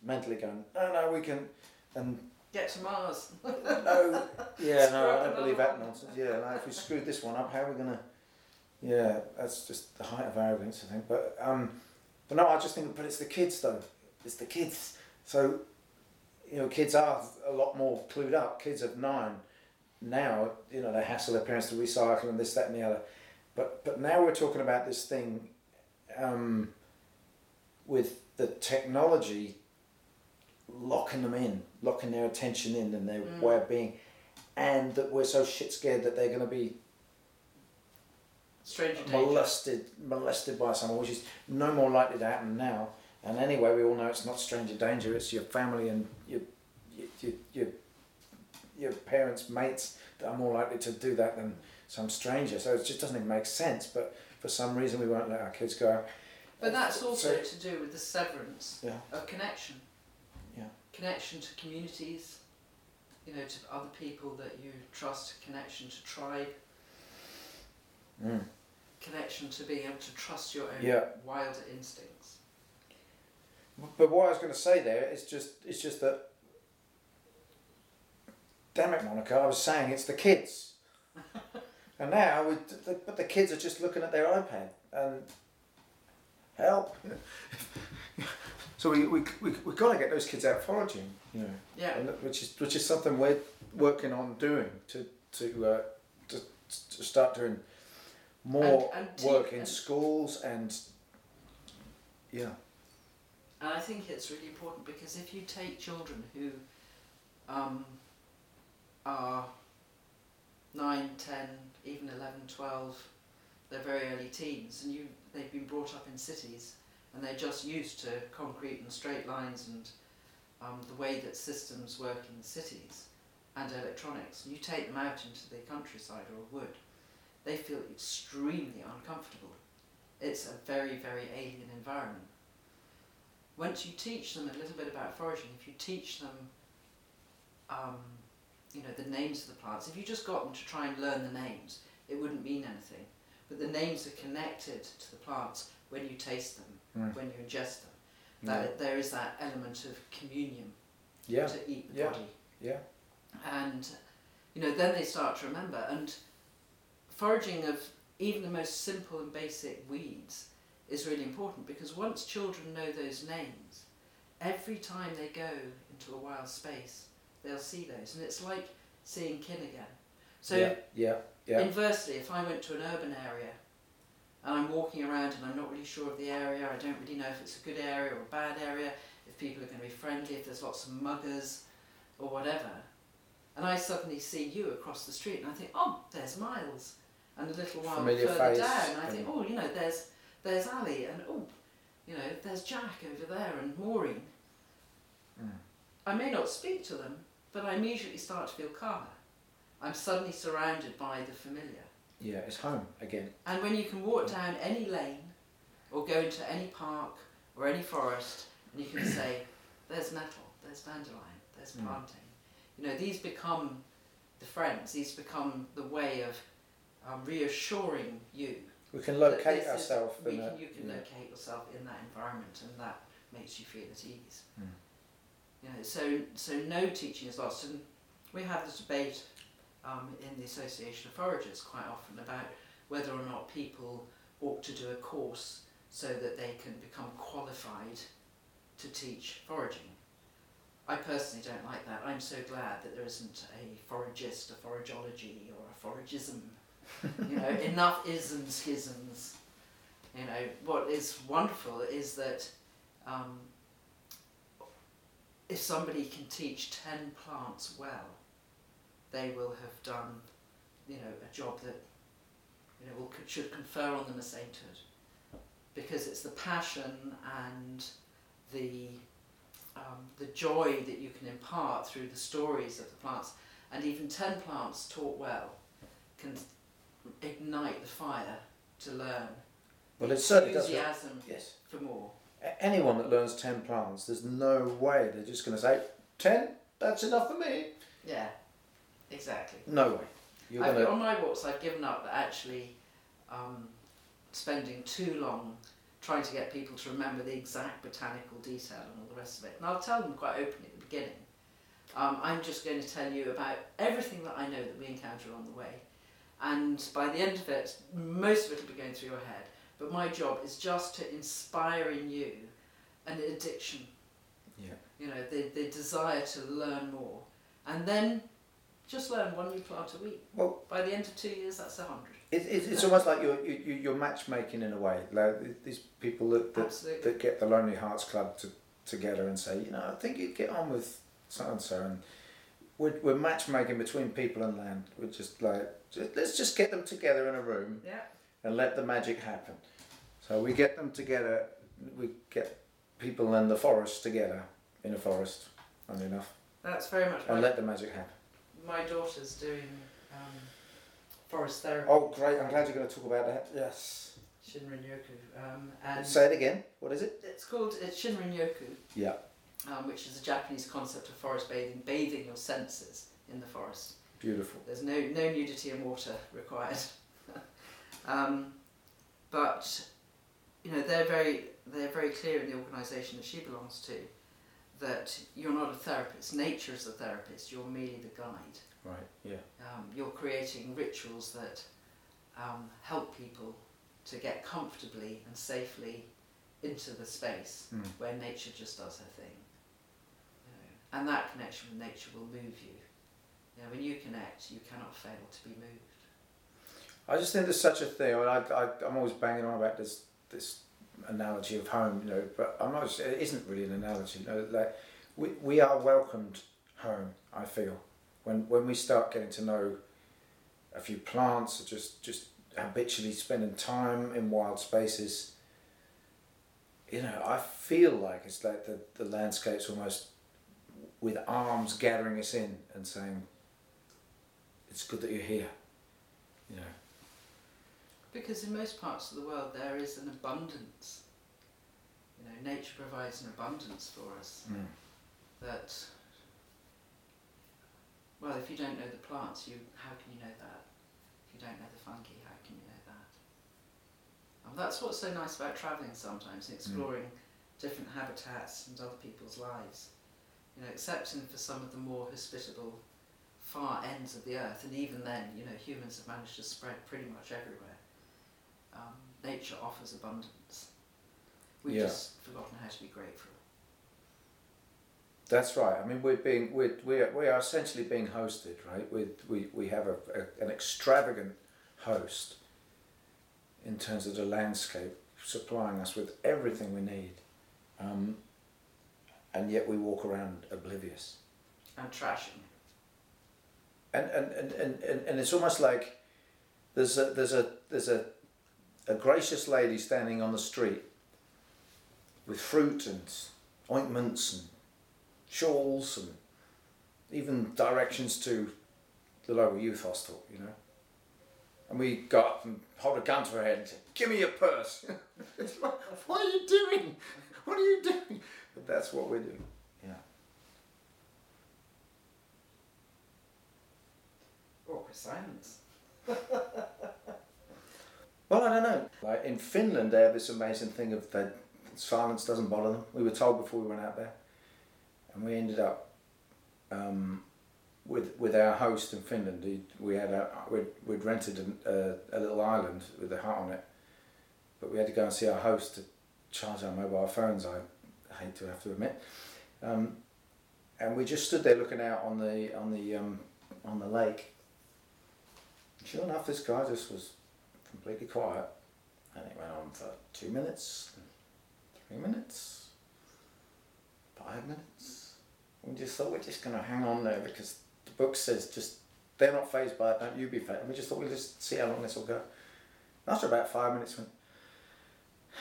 mentally going, no, no, we can, and Get to Mars. *laughs* no, yeah, no, I don't believe that nonsense. Yeah, no, if we screwed this one up, how are we gonna? Yeah, that's just the height of arrogance, I think. But um, but no, I just think, but it's the kids though. It's the kids. So, you know, kids are a lot more clued up. Kids of nine now, you know, they hassle their parents to recycle and this, that, and the other. But but now we're talking about this thing, um, with the technology locking them in, locking their attention in and their Mm. way of being, and that we're so shit scared that they're going to be Stranger danger. molested molested by someone, which is no more likely to happen now. And anyway, we all know it's not stranger danger; it's your family and your your your, your, parents' mates that are more likely to do that than some stranger. So it just doesn't even make sense. But for some reason, we won't let our kids go. out. But that's also So- to do with the severance Yeah. of connection. Yeah. Connection to communities, you know, to other people that you trust, connection to tribe, Mm. connection to being able to trust your own Yeah. wilder instincts. But what I was going to say there is just it's just that. Damn it, Monica! I was saying it's the kids, *laughs* and now we, the, but the kids are just looking at their iPad and help. *laughs* so we we we we got to get those kids out foraging, you know, Yeah. and which is which is something we're working on doing to to uh, to, to start doing more And- and te- work in and- schools and yeah. And I think it's really important because if you take children who um, are 9, 10, even 11, 12, they're very early teens, and you, they've been brought up in cities and they're just used to concrete and straight lines and um, the way that systems work in cities and electronics, and you take them out into the countryside or a wood, they feel extremely uncomfortable. It's a very, very alien environment once you teach them a little bit about foraging, if you teach them, um, you know, the names of the plants, if you just got them to try and learn the names, it wouldn't mean anything. But the names are connected to the plants when you taste them, Mm. when you ingest them. That there is that element of communion Yeah. to eat the Yeah. body. Yeah. And, you know, then they start to remember. And foraging of even the most simple and basic weeds is really important because once children know those names, every time they go into a wild space, they'll see those. And it's like seeing kin again. So, yeah, yeah, yeah. inversely, if I went to an urban area and I'm walking around and I'm not really sure of the area, I don't really know if it's a good area or a bad area, if people are going to be friendly, if there's lots of muggers or whatever, and I suddenly see you across the street and I think, oh, there's Miles. And a little while Familiar further face down, I think, oh, you know, there's there's Ali, and oh, you know, there's Jack over there, and Maureen. Mm. I may not speak to them, but I immediately start to feel calmer. I'm suddenly surrounded by the familiar. Yeah, it's home again. And when you can walk down any lane or go into any park or any forest and you can say, *coughs* there's nettle, there's dandelion, there's Mm. plantain. You know, these become the friends, these become the way of um, reassuring you. We can locate this is- ourselves we can. You can yeah. locate yourself in that environment and that makes you feel at ease. Mm. You know, so, so no teaching is lost. And we have this debate um, in the Association of Foragers quite often about whether or not people ought to do a course so that they can become qualified to teach foraging. I personally don't like that. I'm so glad that there isn't a foragist, a foragology, or a foragism. *laughs* you know, enough isms, schisms. You know, what is wonderful is that um, if somebody can teach 10 plants well, they will have done, you know, a job that, you know, will, should confer on them a sainthood. Because it's the passion and the, um, the joy that you can impart through the stories of the plants. And even 10 plants taught well can ignite the fire to learn. Well, it certainly does. Enthusiasm Yes. for more. Anyone that learns 10 plants, there's no way they're just going to say, 10? That's enough for me. Yeah, exactly. No way. You're I've, going on my walks, I've given up actually um, spending too long trying to get people to remember the exact botanical detail and all the rest of it. And I'll tell them quite openly at the beginning. Um, I'm just going to tell you about everything that I know that we encounter on the way. And by the end of it, most of it will be going through your head. But my job is just to inspire in you an addiction. Yeah. You know, the, the desire to learn more. And then Just learn one new plant a week. Well, By the end of two years, that's a hundred. it, it, it's almost like you're you, you- you're matchmaking in a way. Like these people that that, that get the Lonely Hearts Club to, together and say, you know, I think you'd get on with so and so, and we're, we're matchmaking between people and land. We're just like, just, let's just get them together in a room Yeah. and let the magic happen. So we get them together. We get people in the forest together in a forest, funny enough, That's very much and let the magic happen. My daughter's doing um, forest therapy. Oh, great! I'm glad you're going to talk about that. Yes. Shinrin Yoku. Um, and Say it again. What is it? it's called it's Shinrin Yoku, Yeah. um, which is a Japanese concept of forest bathing, bathing your senses in the forest. Beautiful. There's no no nudity and water required. *laughs* um, but you know they're very they're very clear in the organisation that she belongs to that you're not a therapist. Nature is the therapist. You're merely the guide. Right. Yeah. Um, you're creating rituals that um, help people to get comfortably and safely into the space Mm. where nature just does her thing. You know, and that connection with nature will move you. You know, when you connect, you cannot fail to be moved. I just think there's such a thing. I, I, I'm always banging on about this this analogy of home, you know, but I'm not. It isn't really an analogy. You know, like we we are welcomed home. I feel when when we start getting to know a few plants, or just just habitually spending time in wild spaces. You know, I feel like it's like the, the landscape's almost with arms gathering us in and saying, "It's good that you're here." You know. Because in most parts of the world there is an abundance. You know, nature provides an abundance for us Mm. that well, if you don't know the plants, you how can you know that? If you don't know the fungi, how can you know that? And that's what's so nice about travelling sometimes, and exploring different habitats and other people's lives. You know, excepting for some of the more hospitable far ends of the earth, and even then, you know, humans have managed to spread pretty much everywhere. Nature offers abundance. We've Yeah. just forgotten how to be grateful. That's right. I mean, we're being we're, we are, we are essentially being hosted, right? We we we have a, a an extravagant host in terms of the landscape, supplying us with everything we need, um, and yet we walk around oblivious. And trashing. And and, and, and, and, and it's almost like there's a there's a there's a a gracious lady standing on the street with fruit and ointments and shawls and even directions to the local youth hostel, you know. And we got up and hold a gun to her head and said, Give me your purse. *laughs* It's like, what are you doing? What are you doing? But that's what we're doing. Yeah. Awkward silence. *laughs* Well, I don't know. Like in Finland, they have this amazing thing of that silence doesn't bother them. We were told before we went out there, and we ended up um, with with our host in Finland. He, we had a, we'd, we'd rented a, little island with a hut on it, but we had to go and see our host to charge our mobile phones. I hate to have to admit, um, and we just stood there looking out on the on the um, on the lake. Sure enough, this guy just was completely quiet, and it went on for two minutes, three minutes, five minutes. We just thought we're just going to hang on there because the book says just they're not phased by it, don't you be phased. And we just thought we'll just see how long this will go. After about five minutes, went *sighs*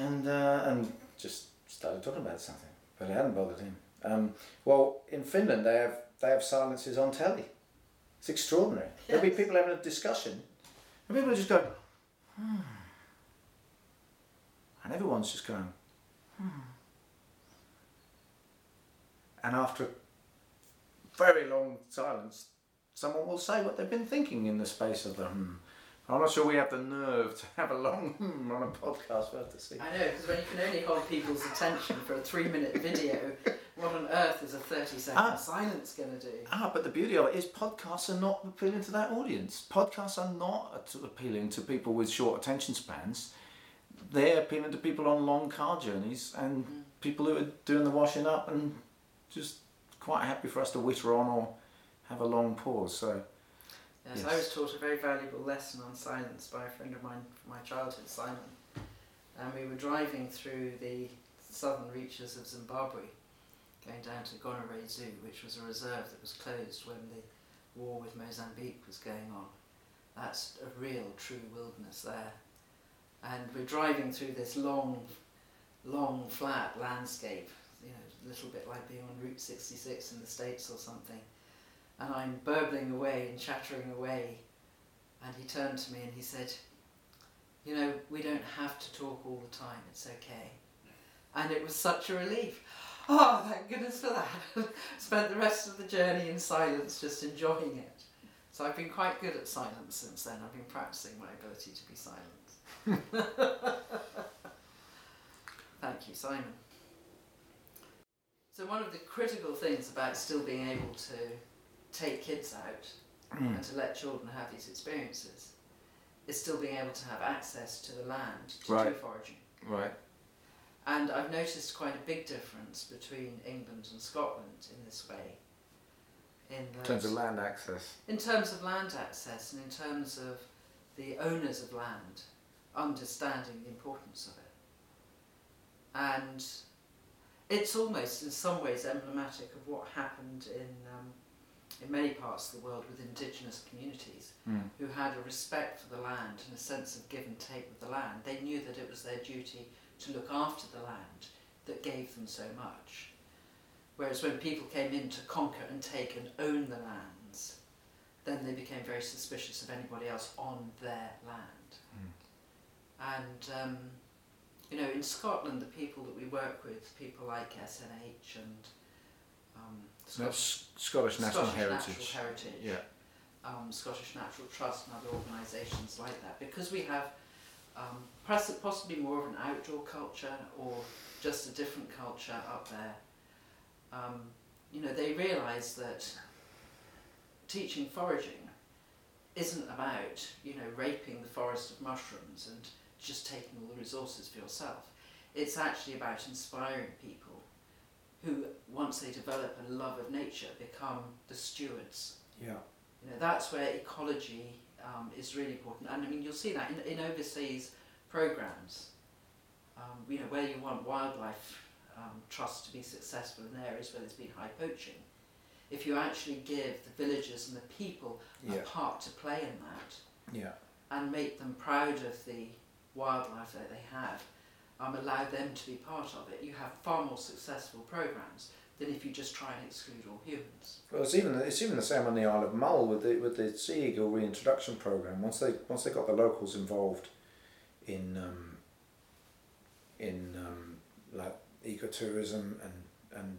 and uh, and just started talking about something, but it hadn't bothered him. Um, well, in Finland, they have they have silences on telly. It's extraordinary. There'll be people having a discussion, and people just go, hmm. and everyone's just going, hmm. And after a very long silence, someone will say what they've been thinking in the space of the hmm. I'm not sure we have the nerve to have a long *laughs* hmm on a podcast. We'll have to see. I know, because when you can only hold people's attention for a three minute video, what on earth is a 30 second Ah. silence going to do? Ah, but the beauty of it is podcasts are not appealing to that audience. Podcasts are not appealing to people with short attention spans. They're appealing to people on long car journeys and people who are doing the washing up and just quite happy for us to witter on or have a long pause. So Yes, Yes. I was taught a very valuable lesson on silence by a friend of mine from my childhood, Simon. And we were driving through the southern reaches of Zimbabwe, going down to Gonarezhou, which was a reserve that was closed when the war with Mozambique was going on. That's a real, true wilderness there. And we're driving through this long, long, flat landscape, you know, a little bit like being on Route 66 in the States or something and I'm burbling away and chattering away. And he turned to me and he said, You know, we don't have to talk all the time, it's okay. And it was such a relief. Oh, thank goodness for that. *laughs* Spent the rest of the journey in silence, just enjoying it. So I've been quite good at silence since then. I've been practicing my ability to be silent. *laughs* Thank you, Simon. So, one of the critical things about still being able to take kids out Mm. and to let children have these experiences is still being able to have access to the land to do Right. foraging. right, And I've noticed quite a big difference between England and Scotland in this way. In, in terms of land access. in terms of land access and in terms of the owners of land understanding the importance of it. And it's almost in some ways emblematic of what happened in, um, in many parts of the world with indigenous communities Mm. who had a respect for the land and a sense of give and take with the land. They knew that it was their duty to look after the land that gave them so much. Whereas when people came in to conquer and take and own the lands, then they became very suspicious of anybody else on their land. And, um, you know, in Scotland, the people that we work with, people like SNH and um, That's Scottish National Scottish Heritage. Natural Heritage Yeah. um, Scottish Natural Trust and other organisations like that because we have um, possibly more of an outdoor culture or just a different culture up there. Um, you know, they realise that teaching foraging isn't about you know raping the forest of mushrooms and just taking all the resources for yourself. It's actually about inspiring people who, once they develop a love of nature, become the stewards Yeah. you know, that's where ecology um, is really important. And I mean, you'll see that in, in overseas programs, um, you know, where you want wildlife um, trusts to be successful in areas where there's been high poaching. If you actually give the villagers and the people Yeah. a part to play in that Yeah. and make them proud of the wildlife that they have, um, allow them to be part of it, you have far more successful programs than if you just try and exclude all humans. Well, it's even it's even the same on the Isle of Mull with the with the sea eagle reintroduction program. Once they once they got the locals involved in um, in um, like ecotourism and and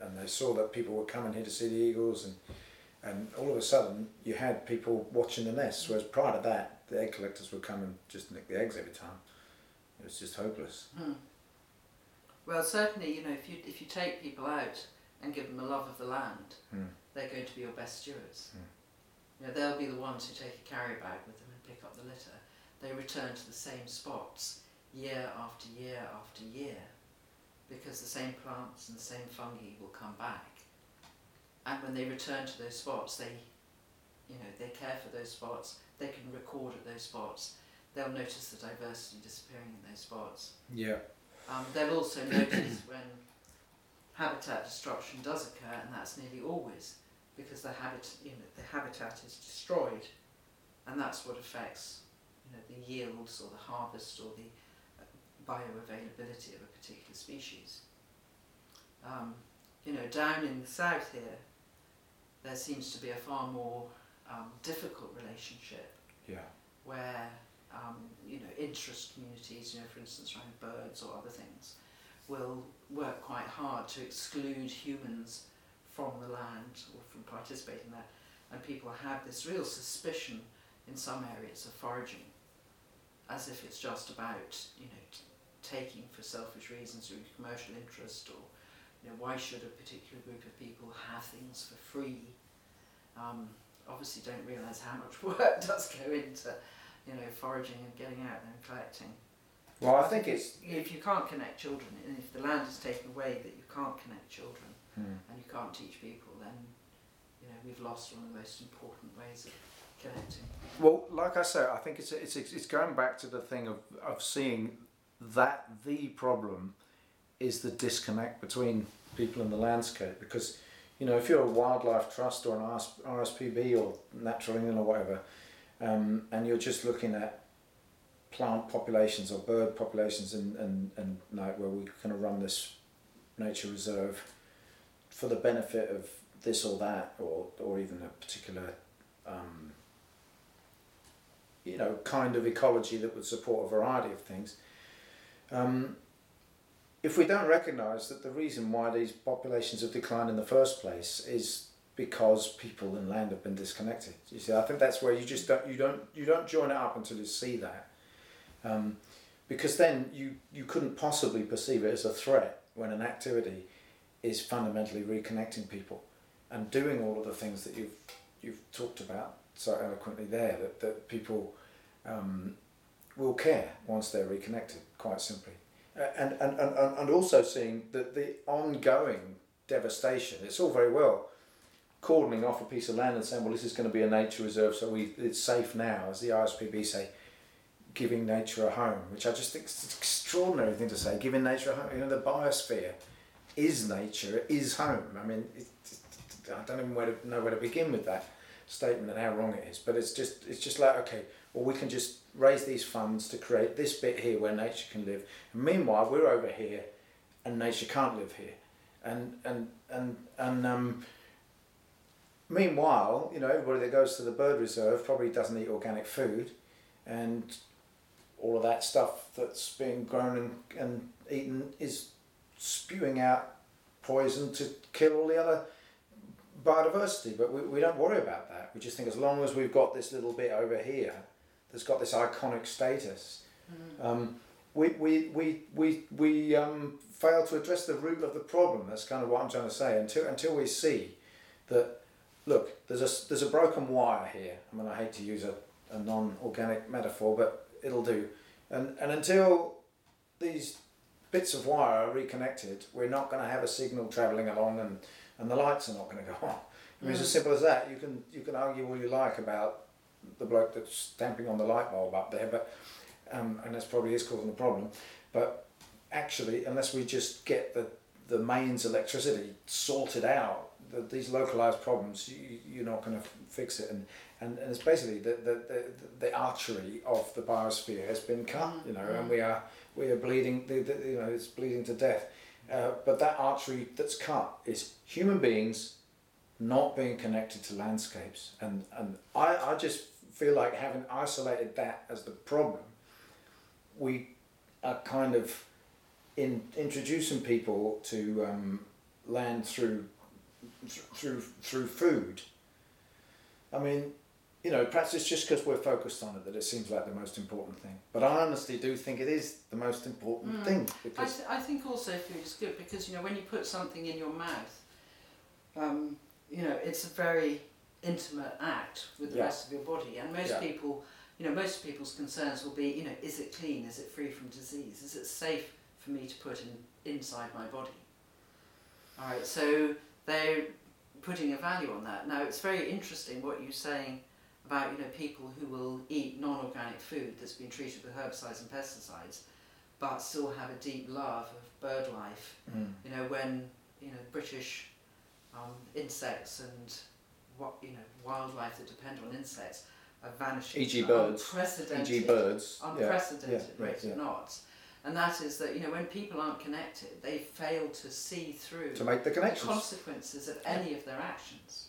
and they saw that people were coming here to see the eagles and and all of a sudden you had people watching the nests. Whereas prior to that, the egg collectors would come and just nick the eggs every time. It was just hopeless. Hmm. Well, certainly, you know, if you if you take people out and give them a love of the land, Hmm. they're going to be your best stewards. Hmm. You know, they'll be the ones who take a carry bag with them and pick up the litter. They return to the same spots year after year after year because the same plants and the same fungi will come back. And when they return to those spots, they, you know, they care for those spots. They can record at those spots. They'll notice the diversity disappearing in those spots. Yeah. Um, they'll also *coughs* notice when habitat destruction does occur, and that's nearly always because the habit, you know, the habitat is destroyed, and that's what affects, know, the yields or the harvest or the uh, bioavailability of a particular species. Um, you know, down in the south here, there seems to be a far more um, difficult relationship Yeah. where um, you know interest communities, you know, for instance, around birds or other things, will work quite hard to exclude humans from the land or from participating there, and people have this real suspicion in some areas of foraging, as if it's just about you know t- taking for selfish reasons or commercial interest or you know why should a particular group of people have things for free. Um, obviously, don't realise how much *laughs* work does go into you know, foraging and getting out there and collecting. Well, I think it's. If you can't connect children, and if the land is taken away that you can't connect children Hmm. and you can't teach people, then you know we've lost one of the most important ways of Well, like I say, I think it's it's it's going back to the thing of of seeing that the problem is the disconnect between people and the landscape. Because you know if you're a wildlife trust or an RSPB or Natural England or whatever um, and you're just looking at plant populations or bird populations and, and, and like where we kind of run this nature reserve for the benefit of this or that or, or even a particular um, you know kind of ecology that would support a variety of things. Um, if we don't recognise that the reason why these populations have declined in the first place is because people and land have been disconnected. You see, I think that's where you just don't you don't you don't join it up until you see that, um, because then you you couldn't possibly perceive it as a threat when an activity is fundamentally reconnecting people, and doing all of the things that you've you've talked about so eloquently there that that people um, will care once they're reconnected. Quite simply, and and and and also seeing that the ongoing devastation. It's all very well cordoning off a piece of land and saying, well, this is going to be a nature reserve, so we it's safe now, as the RSPB say, giving nature a home, which I just think is an extraordinary thing to say, giving nature a home. You know, the biosphere is nature, is home. I mean, it, it, I don't even know where to begin with that statement and how wrong it is, but it's just it's just like okay, well, we can just raise these funds to create this bit here where nature can live, and meanwhile we're over here, and nature can't live here, and and and and um, Meanwhile, you know, everybody that goes to the bird reserve probably doesn't eat organic food, and all of that stuff that's being grown and, and eaten is spewing out poison to kill all the other biodiversity. But we, we don't worry about that. We just think as long as we've got this little bit over here that's got this iconic status, mm. um, we, we, we, we, we um, fail to address the root of the problem. That's kind of what I'm trying to say. Until, until we see that look, there's a, there's a broken wire here. I mean, I hate to use a, a non organic metaphor, but it'll do. And, and until these bits of wire are reconnected, we're not going to have a signal travelling along and, and the lights are not going to go *laughs* on. I mean, mm. it's as mm. simple as that. You can, you can argue all you like about the bloke that's stamping on the light bulb up there, but um, and that's probably is causing the problem. But actually, unless we just get the, the mains electricity sorted out the, these localized problems, you, you're not going to fix it. And, and, and it's basically the, the, the, the artery of the biosphere has been cut, you know, and we are, we are bleeding, the, the, you know, it's bleeding to death. Uh, but that artery that's cut is human beings not being connected to landscapes. And, and I, I just feel like having isolated that as the problem, we are kind of in introducing people to um, land through through through food. I mean, you know, perhaps it's just because we're focused on it that it seems like the most important thing. But I honestly do think it is the most important mm. thing. Because I, th- I think also food is good because, you know, when you put something in your mouth, um, you know, it's a very intimate act with the yeah. rest of your body. And most yeah. people, you know, most people's concerns will be, you know, is it clean? Is it free from disease? Is it safe for me to put in inside my body? All right, so they're putting a value on that. Now, it's very interesting what you're saying about you know people who will eat non-organic food that's been treated with herbicides and pesticides, but still have a deep love of bird life. Mm. You know when you know British um, insects and what you know wildlife that depend on insects are vanishing. E.g. birds. Unprecedented. E.g. birds. Unprecedented yeah. rate yeah. of knots and that is that you know when people aren't connected, they fail to see through to make the connections, the consequences of any of their actions.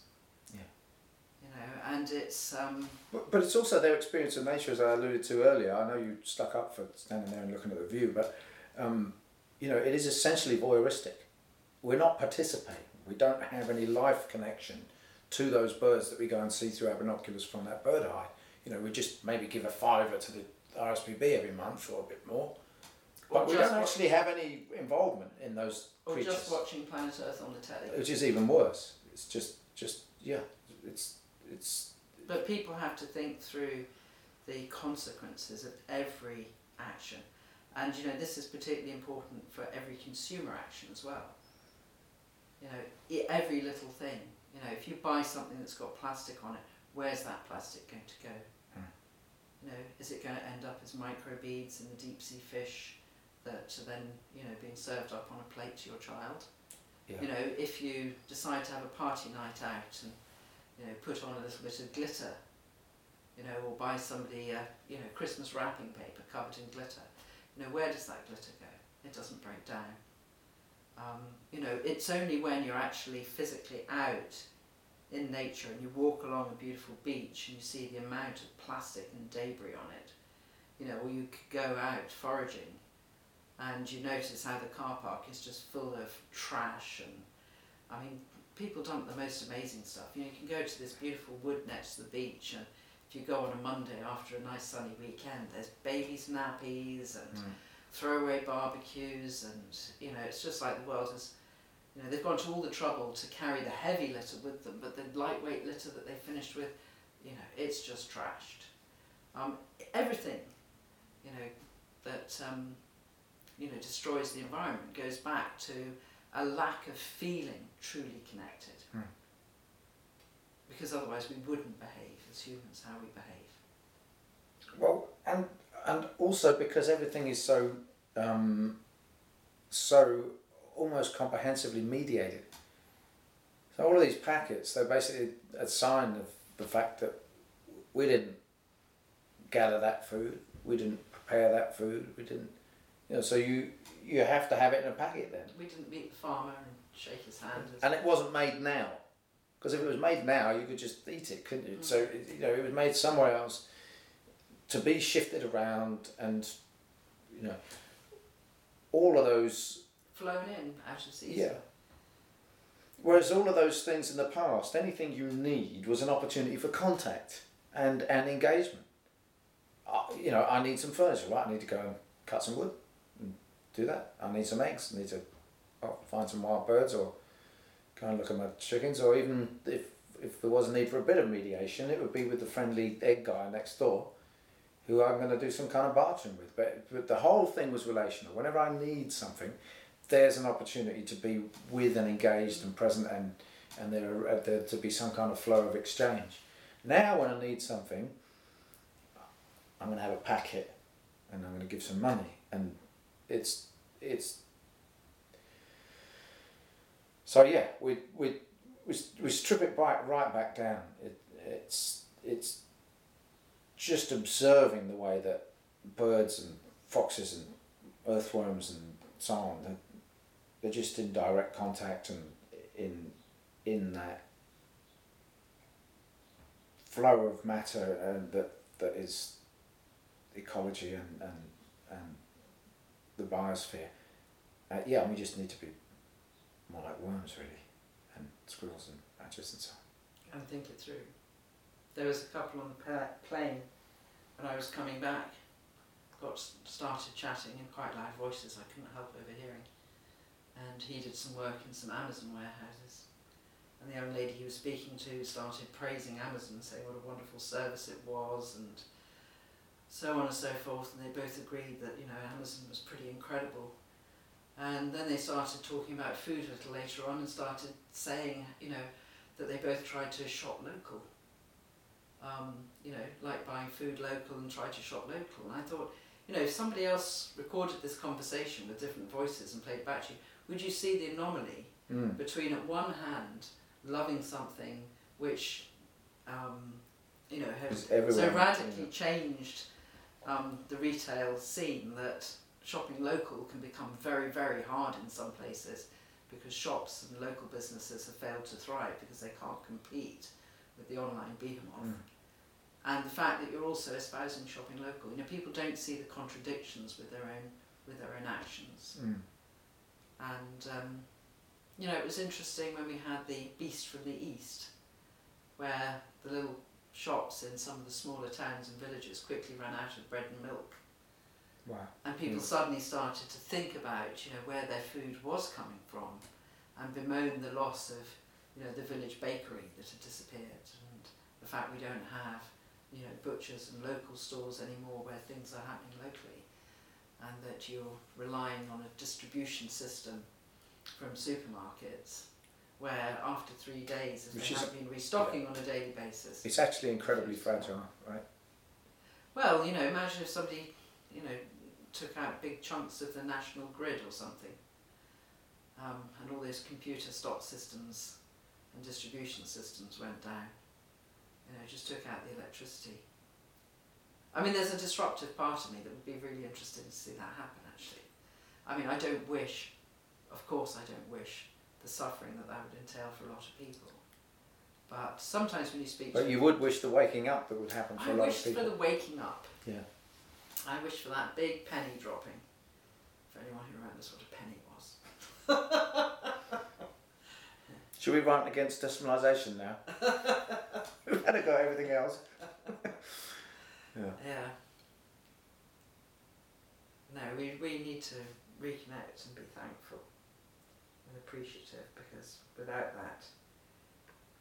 Yeah, you know, and it's. Um, but, but it's also their experience of nature, as I alluded to earlier. I know you stuck up for standing there and looking at the view, but um, you know, it is essentially voyeuristic. We're not participating. We don't have any life connection to those birds that we go and see through our binoculars from that bird eye. You know, we just maybe give a fiver to the RSPB every month or a bit more but we don't actually have any involvement in those or creatures. just watching Planet Earth on the telly. Which is even worse. It's just, just yeah, it's, it's. But people have to think through the consequences of every action, and you know this is particularly important for every consumer action as well. You know, every little thing. You know, if you buy something that's got plastic on it, where's that plastic going to go? Hmm. You know, is it going to end up as microbeads in the deep sea fish that are then, you know, being served up on a plate to your child? Yeah. You know, if you decide to have a party night out and, you know, put on a little bit of glitter, you know, or buy somebody, a, you know, Christmas wrapping paper covered in glitter, you know, where does that glitter go? It doesn't break down. Um, you know, it's only when you're actually physically out in nature and you walk along a beautiful beach and you see the amount of plastic and debris on it, you know, or you could go out foraging and you notice how the car park is just full of trash and, I mean, people dump the most amazing stuff. You know, you can go to this beautiful wood next to the beach and if you go on a Monday after a nice sunny weekend, there's babies' nappies and Mm. throwaway barbecues and you know it's just like the world has you know they've gone to all the trouble to carry the heavy litter with them but the lightweight litter that they finished with you know it's just trashed um, everything you know that um, you know destroys the environment goes back to a lack of feeling truly connected Hmm. because otherwise we wouldn't behave as humans how we behave Well, and and also because everything is so um, so almost comprehensively mediated. So all of these packets, they're basically a sign of the fact that we didn't gather that food, we didn't prepare that food, we didn't, you know. So you you have to have it in a packet then, we didn't meet the farmer and shake his hand and it wasn't made now, because if it was made now, you could just eat it, couldn't you? So it- you know it was made somewhere else to be shifted around and you know all of those flown in out of season. yeah whereas all of those things in the past anything you need was an opportunity for contact and and engagement uh, you know i need some furniture right i need to go and cut some wood do that i need some eggs i need to oh, find some wild birds or go and look at my chickens or even if if there was a need for a bit of mediation it would be with the friendly egg guy next door who I'm going to do some kind of bartering with. But, but the whole thing was relational. Whenever I need something, there's an opportunity to be with and engaged and present and, and there, uh, there to be some kind of flow of exchange. Now, when I need something, I'm going to have a packet and I'm going to give some money. And it's, it's, so yeah, we, we, we, we strip it right, right back down. It, it's, it's just observing the way that birds and foxes and earthworms and so on, they're, they're just in direct contact and in in that flow of matter and that that is ecology and, and the biosphere. Uh, yeah, we just need to be more like worms really, and squirrels and badgers and so on. and think it through. There was a couple on the plane when I was coming back, got started chatting in quite loud voices I couldn't help overhearing. And he did some work in some Amazon warehouses. And the young lady he was speaking to started praising Amazon, saying what a wonderful service it was, and so on and so forth. And they both agreed that you know Amazon was pretty incredible. And then they started talking about food a little later on, and started saying, you know, that they both tried to shop local. Um, you know, like buying food local and try to shop local. And I thought, you know, if somebody else recorded this conversation with different voices and played back to you, would you see the anomaly Mm. between, at one hand, loving something which, um, you know, has so radically changed um, the retail scene that shopping local can become very, very hard in some places because shops and local businesses have failed to thrive because they can't compete with the online behemoth. Mm. And the fact that you're also espousing shopping local, you know, people don't see the contradictions with their own with their own actions. Mm. And um, you know, it was interesting when we had the Beast from the East, where the little shops in some of the smaller towns and villages quickly ran out of bread and milk, Wow. and people Mm. suddenly started to think about, you know, where their food was coming from, and bemoan the loss of, you know, the village bakery that had disappeared, and the fact we don't have, you know, butchers and local stores anymore where things are happening locally, and that you're relying on a distribution system from supermarkets where after three days, if Which they is- have been restocking on a daily basis, It's actually incredibly fragile, right? well, you know, imagine if somebody, you know, took out big chunks of the national grid or something, um, and all those computer stock systems and distribution systems went down. You know, just took out the electricity. I mean, there's a disruptive part of me that would be really interested to see that happen. Actually, I mean, I don't wish, of course, I don't wish the suffering that that would entail for a lot of people. But sometimes when you speak But to you would wish the waking up that would happen for I a lot of people. I wish for the waking up. Yeah. I wish for that big penny dropping. For anyone who remembers what a penny was. *laughs* Should we run against decimalisation now? *laughs* We've had to go everything else. *laughs* yeah. Yeah. No, we, we need to reconnect and be thankful and appreciative because without that,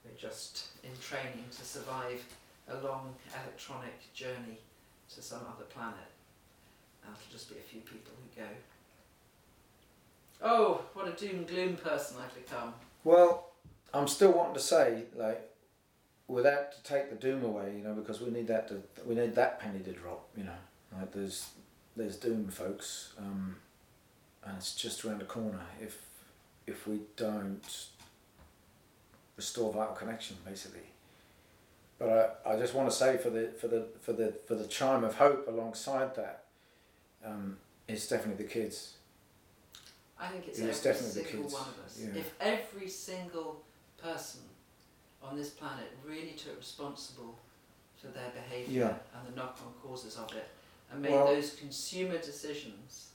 we're just in training to survive a long electronic journey to some other planet. And it'll just be a few people who go. Oh, what a doom and gloom person I've become. Well, I'm still wanting to say, like, without to take the doom away, you know, because we need that to we need that penny to drop, you know. Like there's there's doom, folks, um, and it's just around the corner if if we don't restore vital connection, basically. But I, I just want to say for the for the for the for the chime of hope alongside that, um, it's definitely the kids. I think it's it's every definitely the single kids. one of us. Yeah. If every single person on this planet really took responsible for their behaviour Yeah. and the knock-on causes of it, and made Well- those consumer decisions,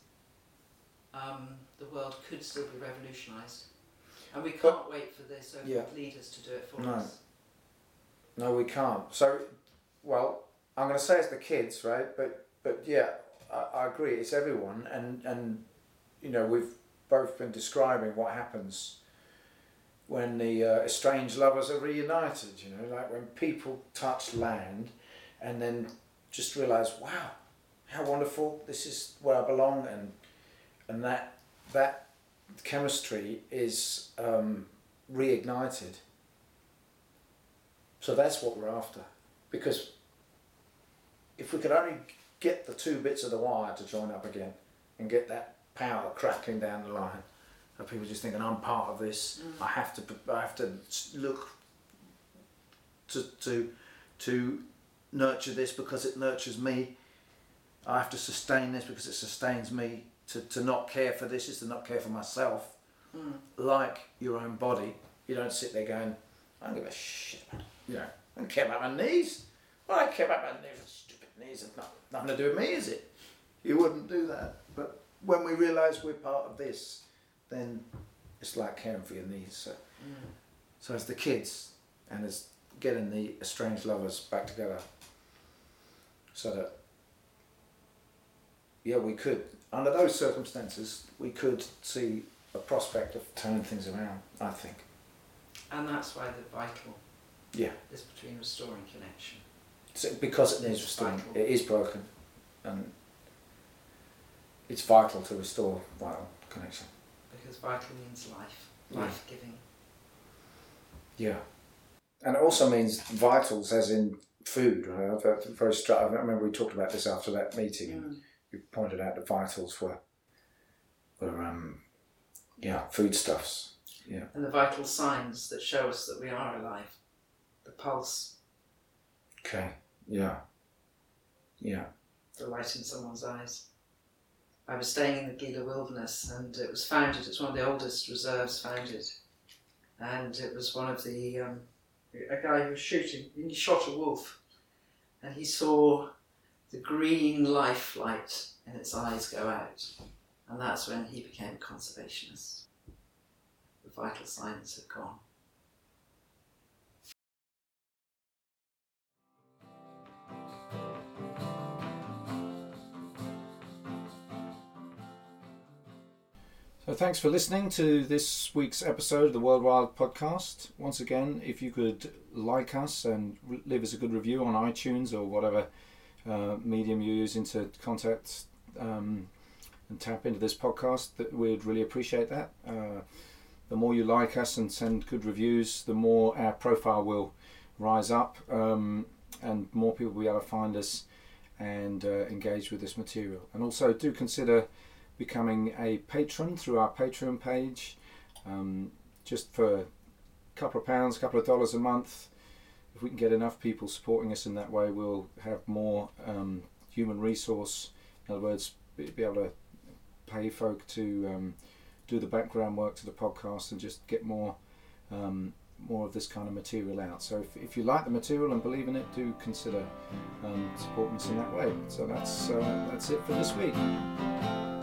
um, the world could still be revolutionised. And we can't wait for the so-called Yeah. leaders to do it for No. us. No, we can't. So, well, I'm going to say it's the kids, right? But but yeah, I, I agree. It's everyone, and and you know we've both been describing what happens when the uh, estranged lovers are reunited. You know, like when people touch land, and then just realise, wow, how wonderful! This is where I belong, and and that that chemistry is um, reignited. So that's what we're after. Because if we could only get the two bits of the wire to join up again and get that power crackling down the line of people just thinking I'm part of this, I have to I have to look to to to nurture this because it nurtures me. I have to sustain this because it sustains me. To, to not care for this is to not care for myself. Mm. Like your own body, you don't sit there going, I don't give a shit about it. You know, I don't care about my knees. Well, I care about my knees. Stupid knees. It's not, nothing to do with me, is it? You wouldn't do that. But when we realise we're part of this, then it's like caring for your knees. So, Mm. so it's the kids and it's getting the estranged lovers back together so that, yeah, we could, under those circumstances, we could see a prospect of turning things around, I think. And that's why the vital Yeah. is between restoring connection. So because it It's restoring, vital. it is broken, and it's vital to restore vital connection. Because vital means life, life giving. Yeah, and it also means vitals, as in food. Right? Very str- I remember we talked about this after that meeting, Mm. You pointed out the vitals were were um, yeah foodstuffs. Yeah, And the vital signs that show us that we are alive. The pulse, okay, yeah, yeah, the light in someone's eyes. I was staying in the Gila Wilderness and it was founded, it's one of the oldest reserves founded. And it was one of the, um, a guy who was shooting, he shot a wolf and he saw the green life light in its eyes go out. And that's when he became a conservationist. The vital signs had gone. So thanks for listening to this week's episode of the World Wild Podcast. Once again, if you could like us and leave us a good review on iTunes or whatever uh, medium you're using to contact um, and tap into this podcast, that we'd really appreciate that. Uh, the more you like us and send good reviews, the more our profile will rise up um, and more people will be able to find us and uh, engage with this material. And also do consider becoming a patron through our Patreon page. Um, just for a couple of pounds, a couple of dollars a month, if we can get enough people supporting us in that way, we'll have more um, human resource. In other words, be, able to pay folk to um, do the background work to the podcast and just get more um, more of this kind of material out. So if, if you like the material and believe in it, do consider um, supporting us in that way. So that's uh, that's it for this week.